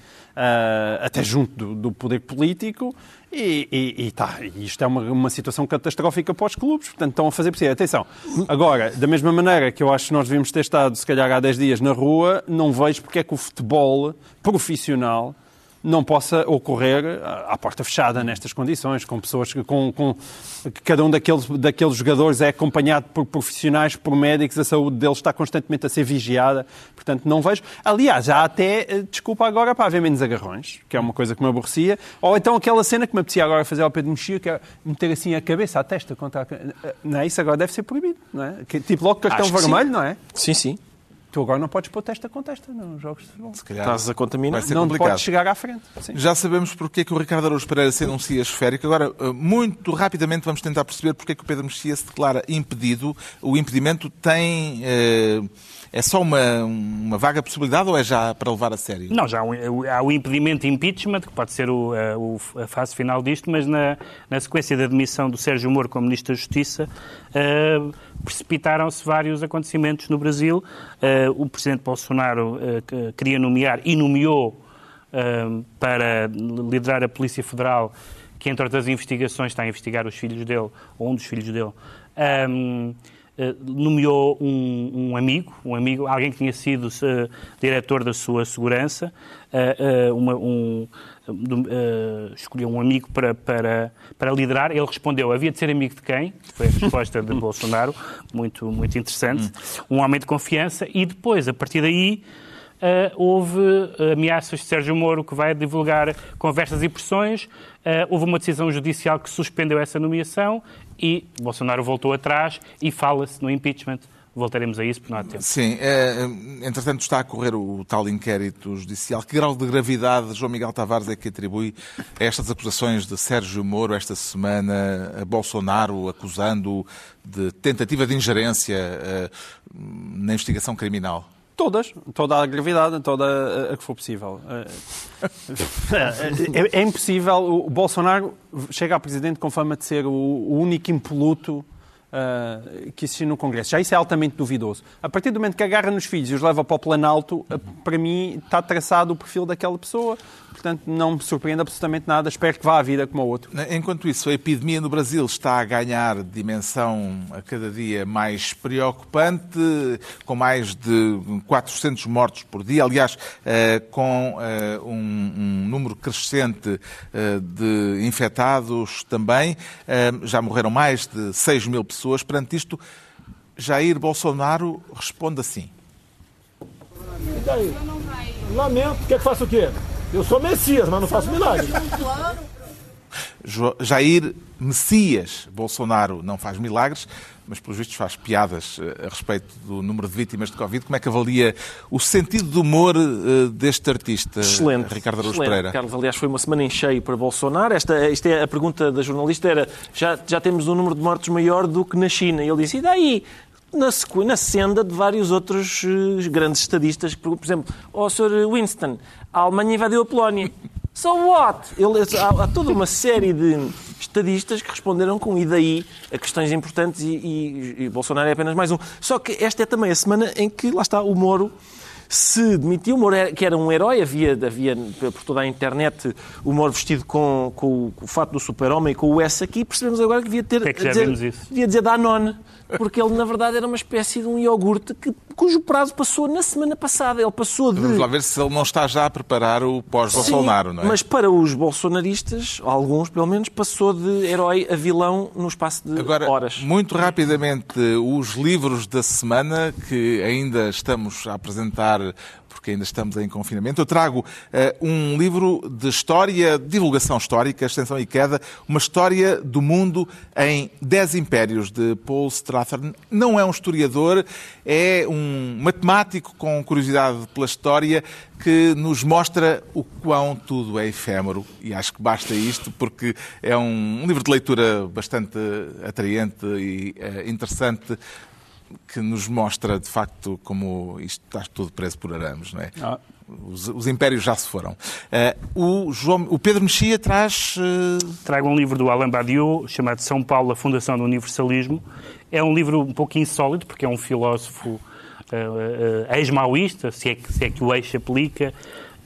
até junto do, do poder político, e, e, e tá, isto é uma, uma situação catastrófica para os clubes. Portanto, estão a fazer por si. Atenção. Agora, da mesma maneira que eu acho que nós devíamos ter estado, se calhar, há 10 dias na rua, não vejo porque é que o futebol profissional não possa ocorrer ah, à porta fechada nestas condições, com pessoas que, com, com, que cada um daqueles, daqueles jogadores é acompanhado por profissionais, por médicos, a saúde deles está constantemente a ser vigiada, portanto não vejo. Aliás, há até, eh, desculpa agora, para haver menos agarrões, que é uma coisa que me aborrecia, ou então aquela cena que me apetecia agora fazer ao Pedro Mexia, que é meter assim a cabeça, a testa contra a... eh, Não é? Isso agora deve ser proibido, não é? Que- Tipo logo cartão vermelho, sim. não é? Sim, sim. Tu agora não podes pôr testa com testa nos jogos de futebol. Se calhar Estás a contaminar. vai ser Não complicado. podes chegar à frente. Sim. Já sabemos porque é que o Ricardo Araújo Pereira se anuncia esférico. Agora, eh, muito rapidamente, vamos tentar perceber porque é que o Pedro Mexia se declara impedido. O impedimento tem... eh, é só uma, uma vaga possibilidade ou é já para levar a sério? Não, já há o impedimento impeachment, que pode ser o, eh, o- a fase final disto, mas na, na sequência da admissão do Sérgio Moro como Ministro da Justiça, eh, precipitaram-se vários acontecimentos no Brasil. Eh, o Presidente Bolsonaro eh, que- queria nomear e nomeou eh, para liderar a Polícia Federal, que entre outras investigações está a investigar os filhos dele, ou um dos filhos dele, eh, nomeou um, um, amigo, um amigo, alguém que tinha sido uh, diretor da sua segurança, uh, uma, um, escolheu um amigo para, para, para liderar. Ele respondeu: havia de ser amigo de quem? Foi a resposta de Bolsonaro, muito, muito interessante. Um homem de confiança, e depois, a partir daí. Uh, houve ameaças de Sérgio Moro que vai divulgar conversas e pressões. Uh, houve uma decisão judicial que suspendeu essa nomeação e Bolsonaro voltou atrás e fala-se no impeachment. Voltaremos a isso, porque não há tempo. Sim, é, entretanto está a correr o tal inquérito judicial. Que grau de gravidade João Miguel Tavares é que atribui a estas acusações de Sérgio Moro esta semana, a Bolsonaro acusando de tentativa de ingerência uh, na investigação criminal? Todas, toda a gravidade, toda a, que for possível. É, é, é, impossível. O Bolsonaro chega a presidente com fama de ser o, o único impoluto uh, que existe no Congresso. Já isso é altamente duvidoso. A partir do momento que agarra nos filhos e os leva para o Planalto, uh, para mim está traçado o perfil daquela pessoa. Portanto, não me surpreende absolutamente nada. Espero que vá à vida como a outro. Enquanto isso, a epidemia no Brasil está a ganhar dimensão a cada dia mais preocupante, com mais de 400 mortos por dia. Aliás, eh, com eh, um número crescente eh, de infectados também. Já morreram mais de 6 mil pessoas. Perante isto, Jair Bolsonaro responde assim. E daí? Lamento. Quer que faça o quê? Eu sou Messias, mas não faço milagre. Jair Messias Bolsonaro não faz milagres, mas pelos vistos faz piadas eh, a respeito do número de vítimas de Covid. Como é que avalia o sentido de humor eh, deste artista, Excelente. Ricardo Araújo Excelente. Pereira? Carlos, aliás, foi uma semana em cheio para Bolsonaro. Esta, esta é a pergunta da jornalista era, já, já temos um número de mortos maior do que na China. E ele disse, e daí? Na, na senda de vários outros uh, grandes estadistas, por, exemplo, o Sr. Winston, a Alemanha invadiu a Polónia. So what? Ele, há, há, toda uma série de estadistas que responderam com e daí a questões importantes e, e, e, Bolsonaro é apenas mais um. Só que esta é também a semana em que, lá está, o Moro se demitiu. O Moro era, que era um herói, havia, havia por toda a internet o Moro vestido com, com, com o fato do super-homem e com o S aqui. Percebemos agora que devia ter... É que já dizer, vimos isso. Devia dizer Danone porque ele, na verdade, era uma espécie de um iogurte que, cujo prazo passou na semana passada. Ele passou de. Vamos lá ver se ele não está já a preparar o pós-Bolsonaro, não é? Mas para os bolsonaristas, alguns pelo menos, passou de herói a vilão no espaço de Agora, horas. Muito rapidamente, os livros da semana que ainda estamos a apresentar porque ainda estamos em confinamento. Eu trago uh, um livro de história, divulgação histórica, extensão e queda, uma história do mundo em Dez Impérios, de Paul Strathern. Não é um historiador, é um matemático com curiosidade pela história que nos mostra o quão tudo é efêmero. E acho que basta isto, porque é um livro de leitura bastante atraente e uh, interessante que nos mostra, de facto, como isto está tudo preso por arames, não é? Ah. Os, os, impérios já se foram. Uh, o, João, o Pedro Mexia traz... Uh... Trago um livro do Alain Badiou, chamado São Paulo, a Fundação do Universalismo. É um livro um pouco insólito, porque é um filósofo uh, ex-maoísta, se, é se é que o eixo aplica,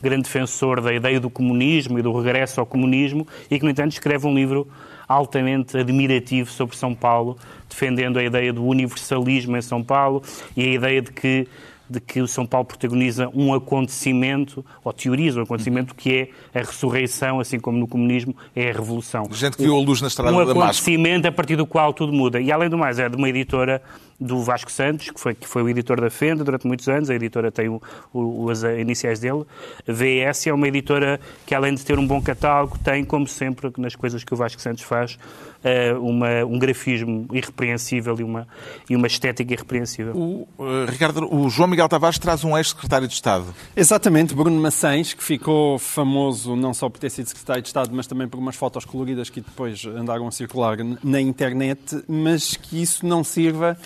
grande defensor da ideia do comunismo e do regresso ao comunismo, e que, no entanto, escreve um livro altamente admirativo sobre São Paulo, defendendo a ideia do universalismo em São Paulo e a ideia de que de que o São Paulo protagoniza um acontecimento, ou teoriza um acontecimento que é a ressurreição, assim como no comunismo é a revolução. Gente que viu a luz na estrada um Um acontecimento a partir do qual tudo muda. E além do mais, é de uma editora do Vasco Santos, que foi, que foi o editor da Fenda durante muitos anos, a editora tem o, o, as iniciais dele. A VS é uma editora que, além de ter um bom catálogo, tem, como sempre, nas coisas que o Vasco Santos faz, eh, uma, um grafismo irrepreensível e uma, e uma estética irrepreensível. O, uh, Ricardo, o João Miguel Tavares traz um ex-secretário de Estado. Exatamente, Bruno Maçães, que ficou famoso não só por ter sido secretário de Estado, mas também por umas fotos coloridas que depois andaram a circular na internet, mas que isso não sirva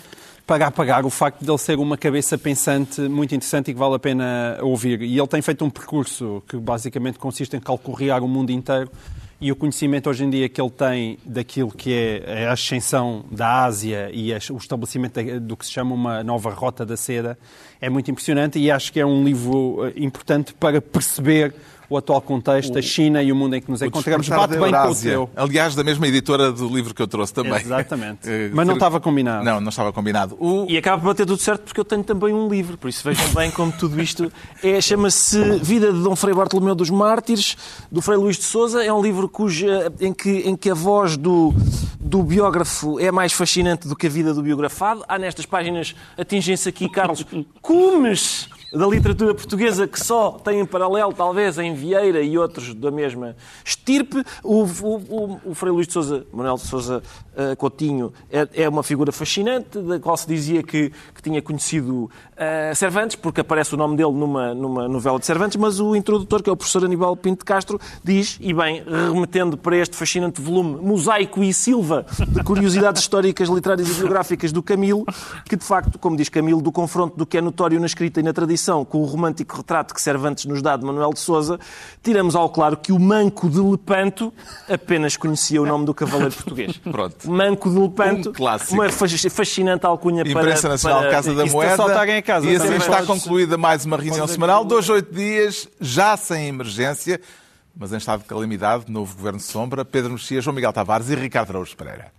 para apagar o facto de ele ser uma cabeça pensante muito interessante e que vale a pena ouvir. E ele tem feito um percurso que basicamente consiste em calcorrear o mundo inteiro e o conhecimento hoje em dia que ele tem daquilo que é a ascensão da Ásia e o estabelecimento do que se chama uma nova rota da seda é muito impressionante e acho que é um livro eh, importante para perceber o atual contexto, a China e o mundo em que nos O encontramos. Bate bem com o teu. Aliás, da mesma editora do livro que eu trouxe também. Exatamente. Eh, Mas não estava combinado. Não, não estava combinado. O... E acaba por bater tudo certo porque eu tenho também um livro, por isso vejam bem como tudo isto é. Chama-se Vida de Dom Frei Bartolomeu dos Mártires, do Frei Luís de Souza. É um livro cuja, em, que, em que a voz do, do biógrafo é mais fascinante do que a vida do biografado. Há nestas páginas, atingem-se aqui, Carlos, cumes da literatura portuguesa que só tem em paralelo, talvez, em Vieira e outros da mesma estirpe. O, o, o, o Frei Luís de Souza, Manuel de Souza uh, Coutinho, é, é, uma figura fascinante, da qual se dizia que, que tinha conhecido uh, Cervantes, porque aparece o nome dele numa, numa novela de Cervantes, mas o introdutor, que é o professor Aníbal Pinto Castro, diz, e bem, remetendo para este fascinante volume Mosaico e Silva, de curiosidades históricas, literárias e biográficas do Camilo, que de facto, como diz Camilo, do confronto do que é notório na escrita e na tradição com o romântico retrato que Cervantes nos dá de Manuel de Souza, tiramos ao claro que o Manco de Lepanto apenas conhecia o nome do cavaleiro português. Pronto. Manco de Lepanto, Um clássico. uma fascinante alcunha para... Imprensa Nacional para... Casa da Moeda. a casa e assim também está concluída mais uma reunião semanal, dois, oito dias, já sem emergência, mas em estado de calamidade, novo Governo de Sombra, Pedro Mexia, João Miguel Tavares e Ricardo Araújo Pereira.